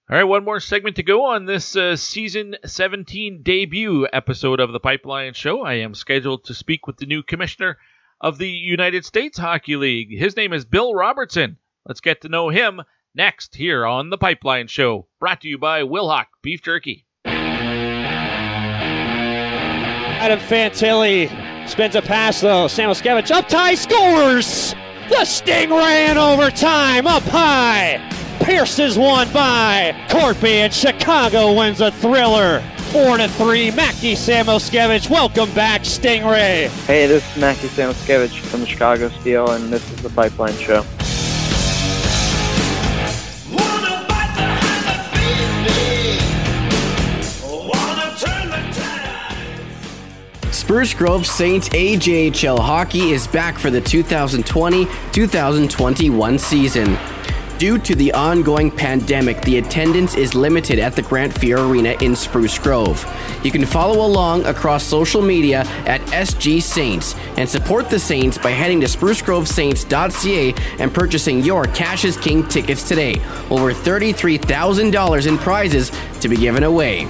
All right, one more segment to go on this uh, season 17 debut episode of the Pipeline Show. I am scheduled to speak with the new commissioner of the United States Hockey League. His name is Bill Robertson. Let's get to know him next here on the Pipeline Show, brought to you by Wilhauk Beef Jerky. Adam Fantilli spins a pass though. Samuel Samoskevich up tie scores. The Stingray in overtime, up high. Pierces one by Corpy, and Chicago wins a thriller. Four to three. Mackie Samoskevich, welcome back, Stingray. Hey, this is Mackie Samoskevich from the Chicago Steel, and this is the Pipeline Show. Spruce Grove Saints AJHL hockey is back for the 2020-2021 season. Due to the ongoing pandemic, the attendance is limited at the Grant Fuhr Arena in Spruce Grove. You can follow along across social media at SG Saints and support the Saints by heading to sprucegrovesaints.ca and purchasing your Cash is King tickets today. Over $33,000 in prizes to be given away.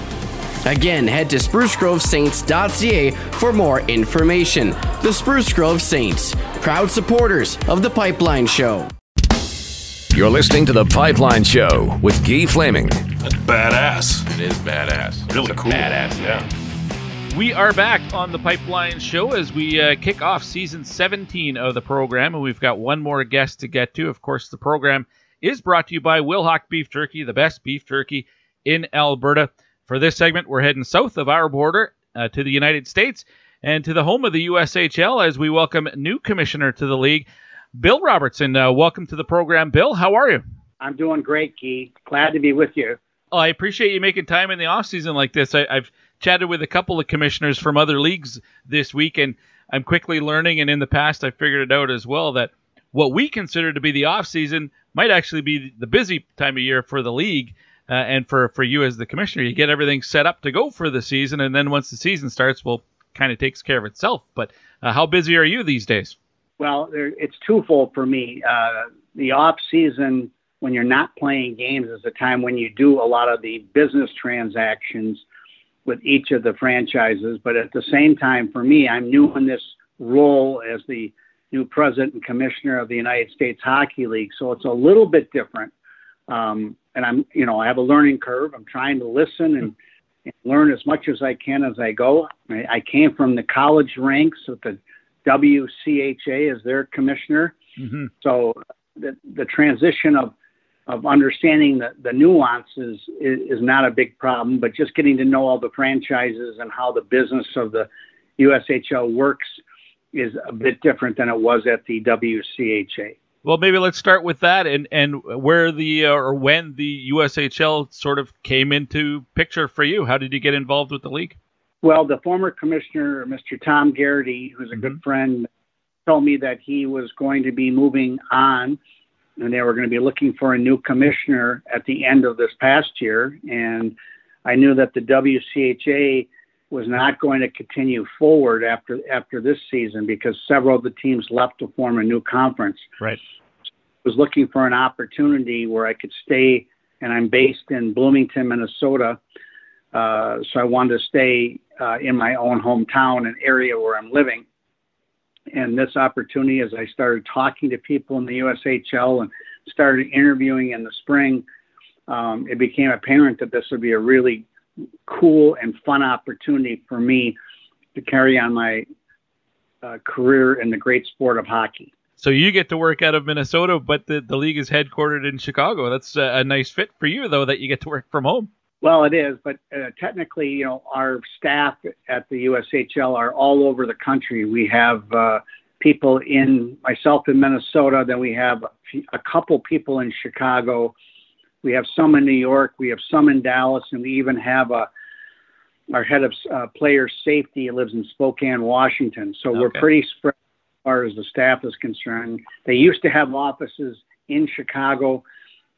Again, head to sprucegrovesaints.ca for more information. The Spruce Grove Saints, proud supporters of the Pipeline Show. You're listening to the Pipeline Show with Guy Flaming. That's badass. It is badass. Really cool. Badass, yeah. We are back on the Pipeline Show as we uh, kick off season 17 of the program, and we've got one more guest to get to. Of course, the program is brought to you by Wilhauk Beef Jerky, the best beef jerky in Alberta. For this segment, we're heading south of our border uh, to the United States and to the home of the USHL as we welcome new commissioner to the league, Bill Robertson. Uh, welcome to the program, Bill. How are you? I'm doing great, Key. Glad to be with you. Oh, I appreciate you making time in the off season like this. I, I've chatted with a couple of commissioners from other leagues this week, and I'm quickly learning. And in the past, I figured it out as well that what we consider to be the off season might actually be the busy time of year for the league uh, and for for you as the commissioner, you get everything set up to go for the season, and then once the season starts, well, kind of takes care of itself. But uh, how busy are you these days? Well, there, it's twofold for me. Uh, the off season, when you're not playing games, is a time when you do a lot of the business transactions with each of the franchises. But at the same time, for me, I'm new in this role as the new president and commissioner of the United States Hockey League, so it's a little bit different. Um, and I'm, you know, I have a learning curve. I'm trying to listen and, and learn as much as I can as I go. I, I came from the college ranks with the WCHA as their commissioner. Mm-hmm. So the, the transition of, of understanding the, the nuances is, is not a big problem, but just getting to know all the franchises and how the business of the USHL works is a bit different than it was at the WCHA. Well, maybe let's start with that and, and where the uh, or when the USHL sort of came into picture for you. How did you get involved with the league? Well, the former commissioner, Mr. Tom Garrity, who's a mm-hmm. good friend, told me that he was going to be moving on and they were going to be looking for a new commissioner at the end of this past year. And I knew that the WCHA was not going to continue forward after after this season because several of the teams left to form a new conference. Right. Was looking for an opportunity where I could stay, and I'm based in Bloomington, Minnesota. Uh, so I wanted to stay uh, in my own hometown, and area where I'm living. And this opportunity, as I started talking to people in the USHL and started interviewing in the spring, um, it became apparent that this would be a really cool and fun opportunity for me to carry on my uh, career in the great sport of hockey. So you get to work out of Minnesota, but the, the league is headquartered in Chicago. That's a, a nice fit for you, though, that you get to work from home. Well, it is, but uh, technically, you know, our staff at the USHL are all over the country. We have uh, people in myself in Minnesota, then we have a couple people in Chicago, we have some in New York, we have some in Dallas, and we even have a our head of uh, player safety lives in Spokane, Washington. So okay. we're pretty spread as far as the staff is concerned. They used to have offices in Chicago,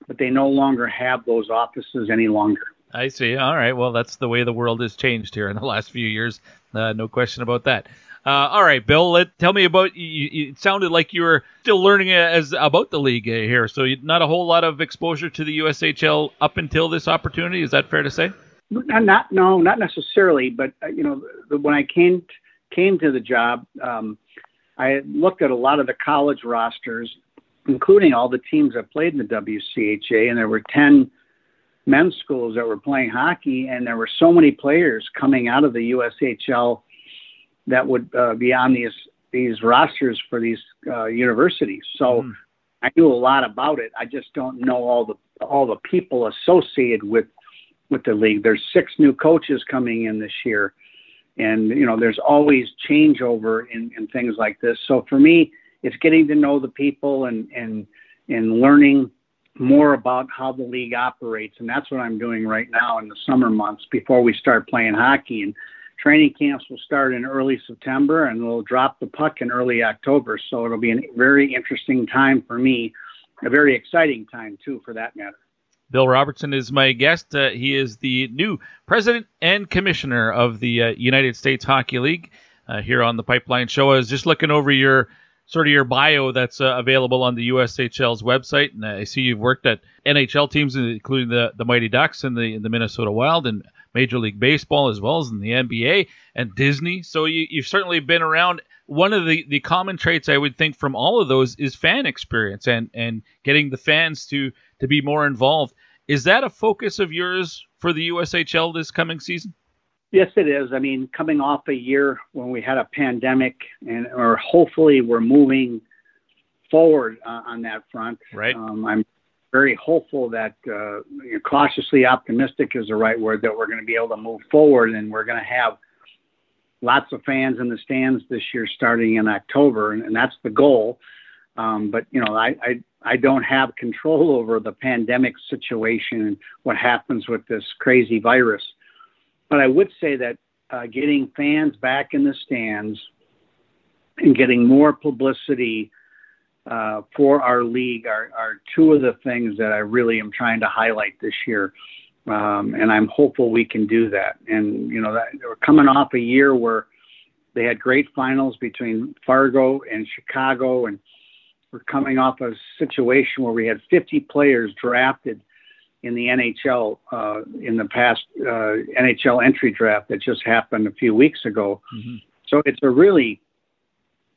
but they no longer have those offices any longer. I see. All right. Well, that's the way the world has changed here in the last few years. Uh, no question about that. Uh, all right, Bill. Let, tell me about. You, it sounded like you were still learning as about the league here, so not a whole lot of exposure to the USHL up until this opportunity. Is that fair to say? Not, not no, not necessarily. But uh, you know, the, when I came came to the job, um, I looked at a lot of the college rosters, including all the teams that played in the WCHA, and there were ten men's schools that were playing hockey, and there were so many players coming out of the USHL that would uh, be on these these rosters for these uh, universities. So mm. I knew a lot about it. I just don't know all the all the people associated with with the league. There's six new coaches coming in this year, and you know there's always changeover in, in things like this. So for me, it's getting to know the people and and and learning more about how the league operates, and that's what I'm doing right now in the summer months before we start playing hockey. And training camps will start in early September, and we'll drop the puck in early October. So it'll be a very interesting time for me, a very exciting time too, for that matter. Bill Robertson is my guest. Uh, he is the new president and commissioner of the uh, United States Hockey League uh, here on the Pipeline Show. I was just looking over your sort of your bio that's uh, available on the USHL's website, and I see you've worked at NHL teams, including the the Mighty Ducks and the the Minnesota Wild and Major League Baseball as well as in the NBA and Disney. So you, you've certainly been around. One of the, the common traits I would think from all of those is fan experience and, and getting the fans to to be more involved. Is that a focus of yours for the USHL this coming season? Yes, it is. I mean, coming off a year when we had a pandemic, and or hopefully we're moving forward uh, on that front. Right. Um, I'm very hopeful that uh, cautiously optimistic is the right word that we're going to be able to move forward, and we're going to have lots of fans in the stands this year, starting in October, and, and that's the goal. Um, but you know, I, I I don't have control [LAUGHS] over the pandemic situation and what happens with this crazy virus. But I would say that uh, getting fans back in the stands and getting more publicity uh, for our league are, are two of the things that I really am trying to highlight this year. Um, and I'm hopeful we can do that. And, you know, that, we're coming off a year where they had great finals between Fargo and Chicago, and we're coming off a situation where we had 50 players drafted in the NHL uh, in the past uh, NHL entry draft that just happened a few weeks ago. Mm-hmm. So it's a really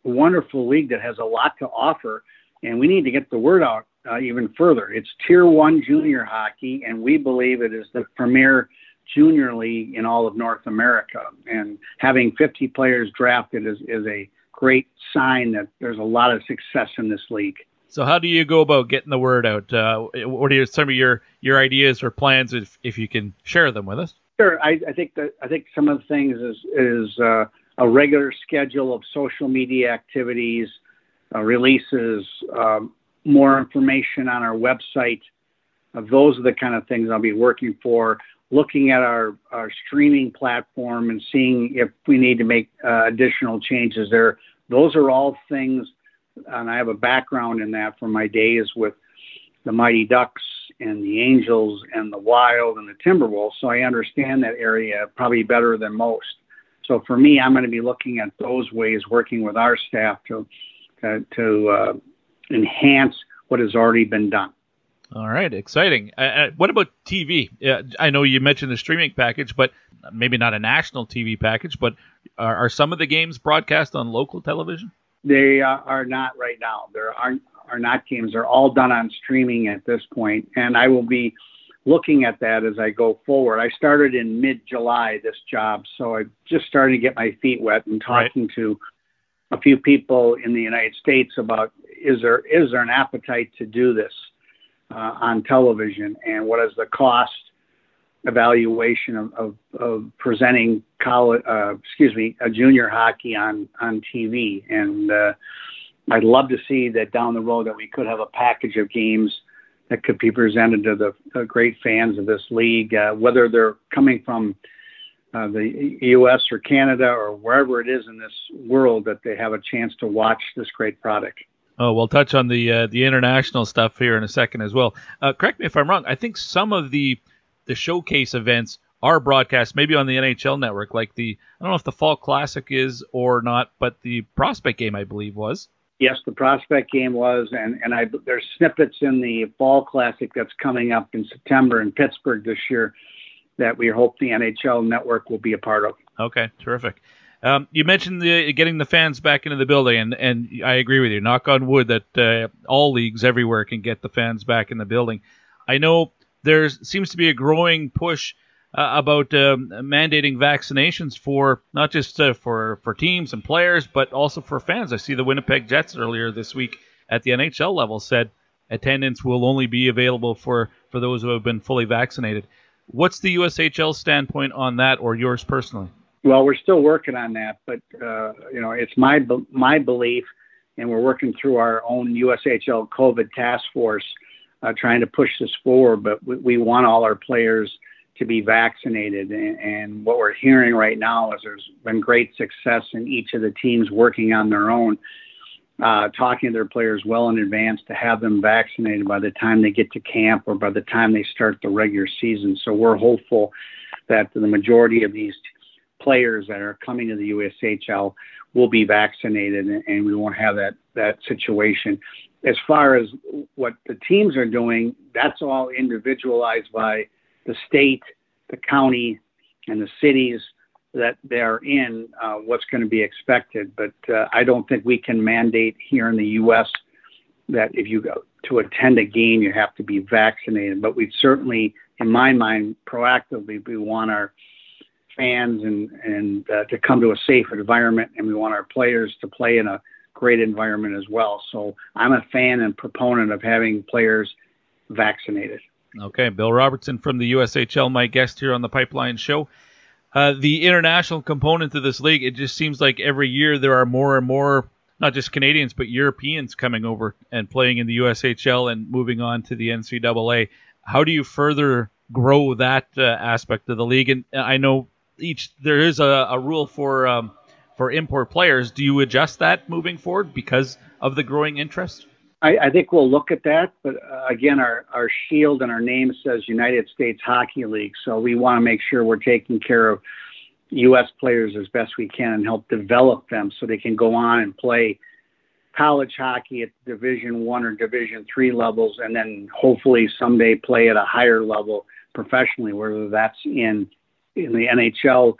wonderful league that has a lot to offer, and we need to get the word out uh, even further. It's Tier One junior hockey, and we believe it is the premier junior league in all of North America. And having 50 players drafted is, is a great sign that there's a lot of success in this league. So how do you go about getting the word out? Uh, what are some of your, your ideas or plans if, if you can share them with us? Sure. I, I think that I think some of the things is is uh, a regular schedule of social media activities, uh, releases, um, more information on our website. Uh, those are the kind of things I'll be working for. Looking at our, our streaming platform and seeing if we need to make uh, additional changes there. Those are all things and I have a background in that from my days with the Mighty Ducks and the Angels and the Wild and the Timberwolves. So I understand that area probably better than most. So for me, I'm going to be looking at those ways, working with our staff to to, to uh, enhance what has already been done. All right, exciting. Uh, uh what about TV? Uh, I know you mentioned the streaming package, but maybe not a national TV package. But are, are some of the games broadcast on local television? They uh, are not right now. There aren't are not games. They're all done on streaming at this point, and I will be looking at that as I go forward. I started in mid July this job, so I'm just starting to get my feet wet and talking right. to a few people in the United States about is there is there an appetite to do this uh, on television, and what is the cost evaluation of, of, of presenting college, uh, excuse me, a junior hockey on on TV, and uh, I'd love to see that down the road that we could have a package of games that could be presented to the, the great fans of this league, uh, whether they're coming from uh, the U.S. or Canada or wherever it is in this world, that they have a chance to watch this great product. Oh, we'll touch on the uh, the international stuff here in a second as well. Uh, correct me if I'm wrong. I think some of the the showcase events are broadcast maybe on the NHL network, like the I don't know if the Fall Classic is or not, but the Prospect game I believe was. Yes, the Prospect game was, and and I there's snippets in the Fall Classic that's coming up in September in Pittsburgh this year that we hope the NHL network will be a part of. Okay, terrific. Um, you mentioned the, getting the fans back into the building, and, and I agree with you. Knock on wood that uh, all leagues everywhere can get the fans back in the building. I know there seems to be a growing push uh, about um, mandating vaccinations for not just uh, for for teams and players, but also for fans. I see the Winnipeg Jets earlier this week at the NHL level said attendance will only be available for for those who have been fully vaccinated. What's the USHL standpoint on that, or yours personally? Well, we're still working on that, but uh, you know, it's my my belief, and we're working through our own USHL COVID task force uh, trying to push this forward. But we, we, want all our players to be vaccinated. And, and, what we're hearing right now is there's been great success in each of the teams working on their own, uh, talking to their players well in advance to have them vaccinated by the time they get to camp or by the time they start the regular season. So we're hopeful that the majority of these players that are coming to the USHL will be vaccinated and we won't have that, that situation as far as what the teams are doing, that's all individualized by the state, the county, and the cities that they're in, uh, what's going to be expected. But uh, I don't think we can mandate here in the U.S. that if you go to attend a game, you have to be vaccinated. But we certainly, in my mind, proactively, we want our fans and, and uh, to come to a safe environment, and we want our players to play in a great environment as well. So I'm a fan and proponent of having players vaccinated. Okay, Bill Robertson from the USHL, my guest here on the Pipeline Show. Uh, the international component of this league, it just seems like every year there are more and more, not just Canadians, but Europeans coming over and playing in the USHL and moving on to the NCAA. How do you further grow that uh, aspect of the league? And I know each there is a, a rule for um, for import players. Do you adjust that moving forward because of the growing interest? I, I think we'll look at that, but uh, again, our, our shield and our name says United States Hockey League, so we want to make sure we're taking care of U.S. players as best we can and help develop them so they can go on and play college hockey at Division One or Division Three levels, and then hopefully someday play at a higher level professionally, whether that's in in the NHL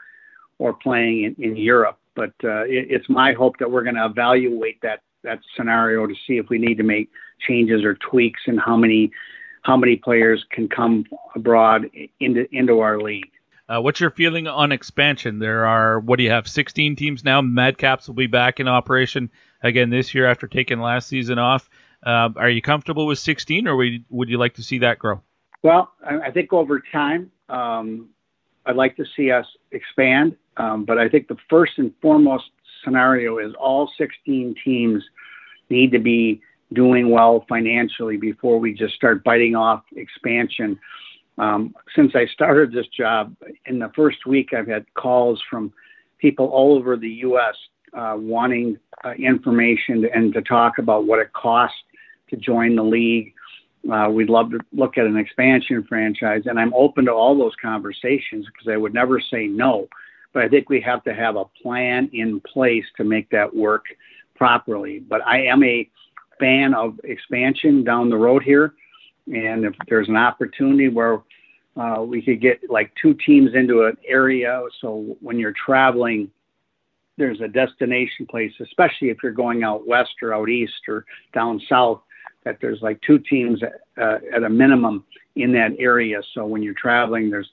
or playing in, in Europe. But uh, it, it's my hope that we're going to evaluate that that scenario to see if we need to make changes or tweaks and how many how many players can come abroad into into our league. Uh, what's your feeling on expansion? There are what do you have? 16 teams now. Madcaps will be back in operation again this year after taking last season off. Uh, are you comfortable with 16, or would, would you like to see that grow? Well, I think over time, um, I'd like to see us expand. Um, but I think the first and foremost scenario is all 16 teams need to be doing well financially before we just start biting off expansion. Um, since I started this job, in the first week, I've had calls from people all over the U.S. Uh, wanting uh, information and to talk about what it costs to join the league. Uh, we'd love to look at an expansion franchise, and I'm open to all those conversations because I would never say no but I think we have to have a plan in place to make that work properly. But I am a fan of expansion down the road here, and if there's an opportunity where uh, we could get like two teams into an area, so when you're traveling, there's a destination place, especially if you're going out west or out east or down south, that there's like two teams uh, at a minimum in that area. So when you're traveling, there's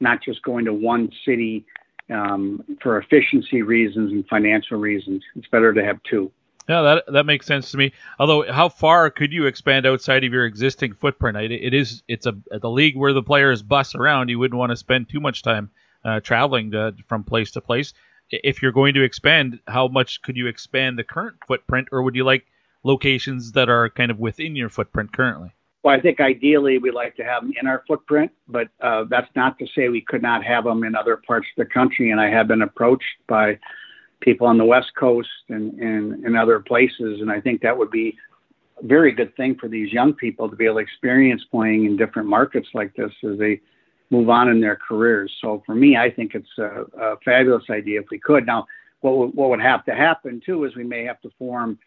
not just going to one city um, for efficiency reasons and financial reasons. It's better to have two. Yeah, that that makes sense to me. Although, how far could you expand outside of your existing footprint? It, it is it's a the league where the players bus around. You wouldn't want to spend too much time uh, traveling to, from place to place. If you're going to expand, how much could you expand the current footprint, or would you like locations that are kind of within your footprint currently? Well, I think ideally we'd like to have them in our footprint, but uh, that's not to say we could not have them in other parts of the country. And I have been approached by people on the West Coast and, and other places. And I think that would be a very good thing for these young people to be able to experience playing in different markets like this as they move on in their careers. So for me, I think it's a, a fabulous idea if we could. Now, what would, what would have to happen too is we may have to form,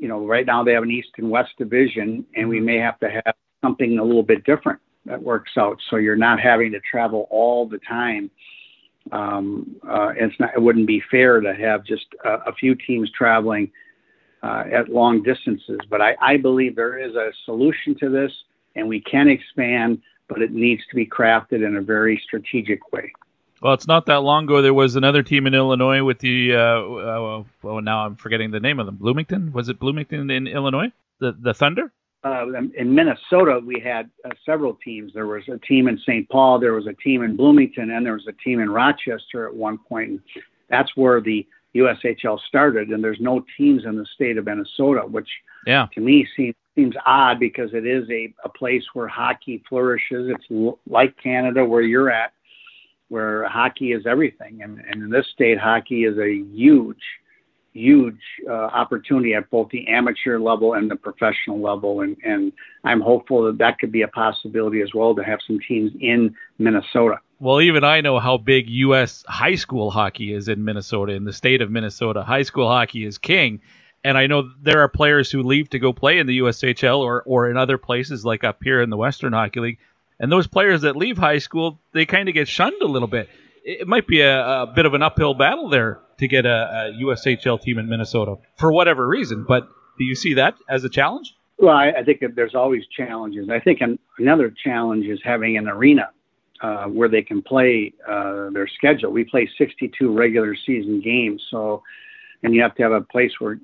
you know, right now they have an East and West division, and we may have to have something a little bit different that works out. So you're not having to travel all the time um, uh, it's not, it wouldn't be fair to have just a, a few teams traveling uh, at long distances. But I, I believe there is a solution to this, and we can expand, but it needs to be crafted in a very strategic way. Well, it's not that long ago. There was another team in Illinois with the. Uh, uh, well, now I'm forgetting the name of them. Bloomington was it Bloomington in Illinois? The the Thunder uh, in Minnesota, we had uh, several teams. There was a team in St. Paul, there was a team in Bloomington, and there was a team in Rochester at one point. And that's where the USHL started. And there's no teams in the state of Minnesota, which yeah. to me seems seems odd because it is a, a place where hockey flourishes. It's l- like Canada, where you're at, where hockey is everything. And, and in this state, hockey is a huge huge uh, opportunity at both the amateur level and the professional level. And, and I'm hopeful that that could be a possibility as well to have some teams in Minnesota. Well, even I know how big U.S. high school hockey is in Minnesota, in the state of Minnesota. High school hockey is king. And I know there are players who leave to go play in the USHL or, or in other places like up here in the Western Hockey League. And those players that leave high school, they kind of get shunned a little bit. It might be a, a bit of an uphill battle there to get a, a USHL team in Minnesota for whatever reason. But do you see that as a challenge? Well, I, I think that there's always challenges. I think an, another challenge is having an arena uh, where they can play uh, their schedule. We play 62 regular season games, so and you have to have a place where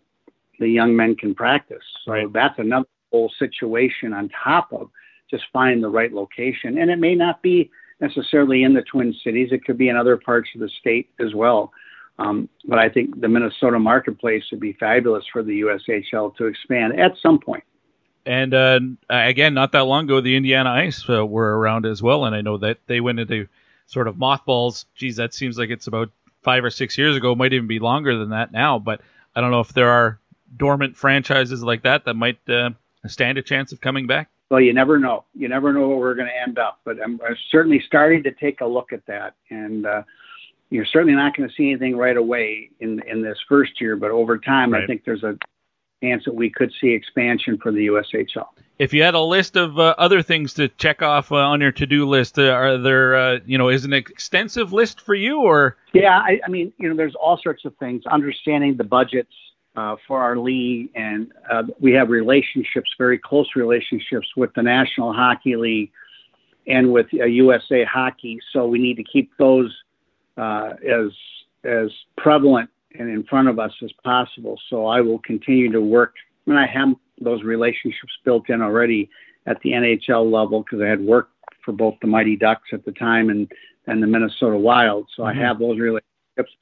the young men can practice. So right. that's another whole situation on top of just find the right location. And it may not be necessarily in the Twin Cities; it could be in other parts of the state as well. Um, but I think the Minnesota marketplace would be fabulous for the USHL to expand at some point. And uh, again, not that long ago, the Indiana Ice uh, were around as well, and I know that they went into sort of mothballs. Geez, that seems like it's about five or six years ago. It might even be longer than that now. But I don't know if there are dormant franchises like that that might uh, stand a chance of coming back. Well, you never know. You never know where we're going to end up. But I'm, I'm certainly starting to take a look at that, and uh, you're certainly not going to see anything right away in in this first year, but over time, right. I think there's a chance that we could see expansion for the USHL. If you had a list of uh, other things to check off uh, on your to-do list, uh, are there, uh, you know, is an extensive list for you, or? Yeah, I, I, mean, you know, there's all sorts of things. Understanding the budgets uh, for our league, and uh, we have relationships, very close relationships with the National Hockey League and with uh, USA Hockey. So we need to keep those uh, as as prevalent and in front of us as possible. So I will continue to work, and I have those relationships built in already at the NHL level because I had worked for both the Mighty Ducks at the time and and the Minnesota Wild. So mm-hmm. I have those relationships.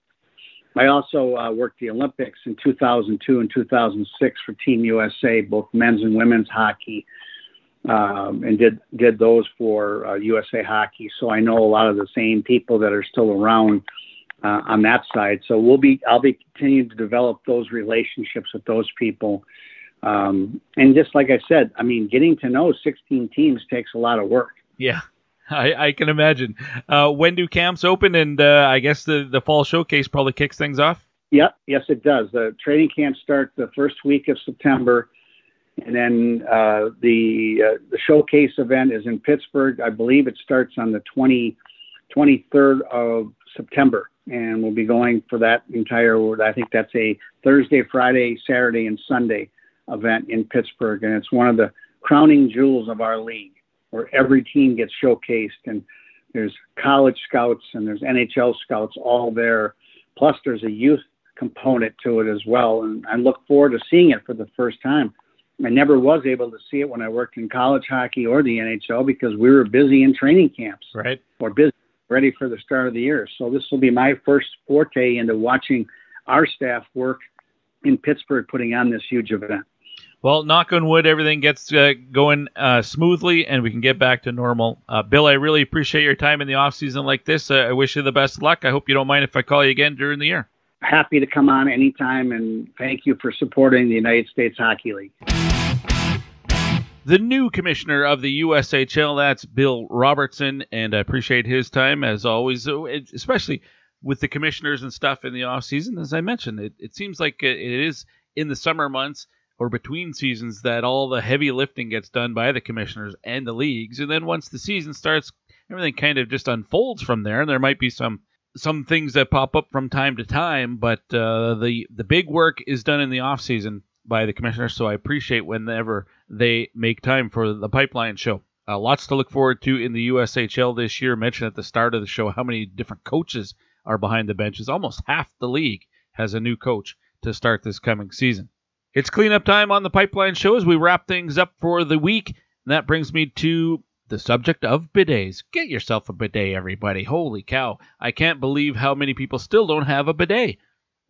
I also uh, worked the Olympics in 2002 and 2006 for Team USA, both men's and women's hockey um, and did did those for uh, USA Hockey. So I know a lot of the same people that are still around uh, on that side. So we'll be I'll be continuing to develop those relationships with those people. Um, and just like I said, I mean, getting to know 16 teams takes a lot of work. Yeah. [LAUGHS] I, I can imagine. Uh, when do camps open? And uh, I guess the, the fall showcase probably kicks things off. Yep, yes, it does. The training camps start the first week of September and then uh, the uh, the showcase event is in Pittsburgh. I believe it starts on the 20, 23rd of September. and we'll be going for that entire. I think that's a Thursday, Friday, Saturday, and Sunday event in Pittsburgh, and it's one of the crowning jewels of our league, where every team gets showcased, and there's college scouts and there's NHL scouts all there. Plus, there's a youth component to it as well, and I look forward to seeing it for the first time. I never was able to see it when I worked in college hockey or the NHL because we were busy in training camps. Right. Or busy ready for the start of the year. So this will be my first forte into watching our staff work in Pittsburgh putting on this huge event. Well, knock on wood, everything gets uh, going uh, smoothly and we can get back to normal. Uh, Bill, I really appreciate your time in the off season like this. Uh, I wish you the best luck. I hope you don't mind if I call you again during the year. Happy to come on anytime, and thank you for supporting the United States Hockey League. The new commissioner of the USHL, that's Bill Robertson, and I appreciate his time as always, uh, especially with the commissioners and stuff in the off season. As I mentioned, it, it seems like it is in the summer months or between seasons that all the heavy lifting gets done by the commissioners and the leagues, and then once the season starts, everything kind of just unfolds from there. And there might be some some things that pop up from time to time, but uh, the the big work is done in the off season by the commissioners. So I appreciate whenever they make time for the pipeline show. Uh, lots to look forward to in the USHL this year. Mentioned at the start of the show how many different coaches are behind the benches. Almost half the league has a new coach to start this coming season. It's cleanup time on the pipeline show as we wrap things up for the week. And that brings me to the subject of bidets. Get yourself a bidet, everybody. Holy cow. I can't believe how many people still don't have a bidet.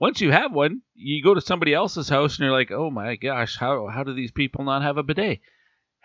Once you have one, you go to somebody else's house and you're like, oh my gosh, how, how do these people not have a bidet?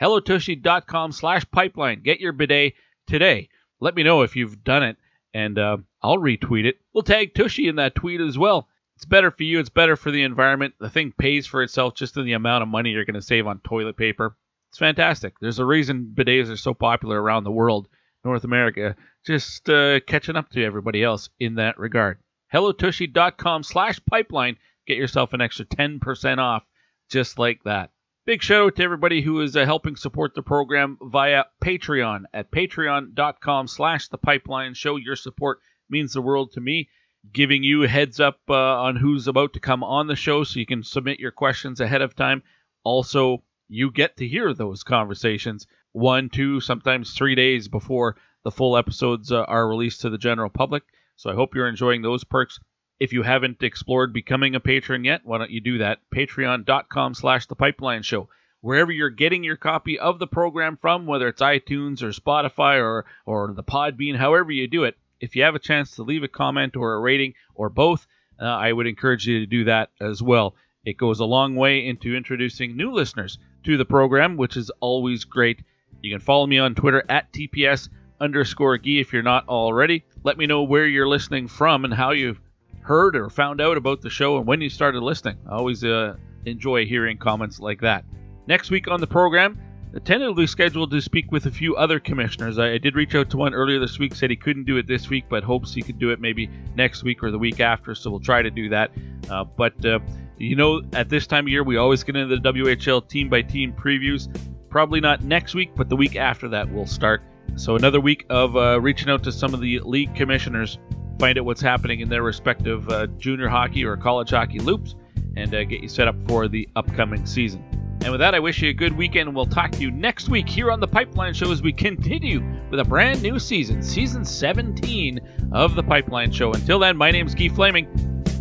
HelloTushy.com slash pipeline. Get your bidet today. Let me know if you've done it, and uh, I'll retweet it. We'll tag Tushy in that tweet as well. It's better for you. It's better for the environment. The thing pays for itself just in the amount of money you're going to save on toilet paper. It's fantastic. There's a reason bidets are so popular around the world. North America just uh, catching up to everybody else in that regard. HelloTushy.com slash pipeline. Get yourself an extra 10% off just like that. Big shout out to everybody who is uh, helping support the program via Patreon at patreon.com slash the pipeline show. Your support means the world to me giving you heads up uh, on who's about to come on the show so you can submit your questions ahead of time. Also, you get to hear those conversations one, two, sometimes three days before the full episodes uh, are released to the general public. So I hope you're enjoying those perks. If you haven't explored becoming a patron yet, why don't you do that? Patreon.com slash the pipeline show. Wherever you're getting your copy of the program from, whether it's iTunes or Spotify or, or the Podbean, however you do it, if you have a chance to leave a comment or a rating or both, uh, I would encourage you to do that as well. It goes a long way into introducing new listeners to the program, which is always great. You can follow me on Twitter at TPS underscore Gee if you're not already. Let me know where you're listening from and how you've heard or found out about the show and when you started listening. I always uh, enjoy hearing comments like that. Next week on the program, tentatively scheduled to speak with a few other commissioners. I, I, did reach out to one earlier this week, said he couldn't do it this week, but hopes he could do it maybe next week or the week after. So we'll try to do that. Uh, but uh, you know, at this time of year, we always get into the WHL team by team previews. Probably not next week, but the week after that we'll start. So another week of uh, reaching out to some of the league commissioners, find out what's happening in their respective uh, junior hockey or college hockey loops, and uh, get you set up for the upcoming season. And with that, I wish you a good weekend, we'll talk to you next week here on the Pipeline Show as we continue with a brand new season, season 17 of the Pipeline Show. Until then, my name's Guy Flaming.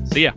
See ya.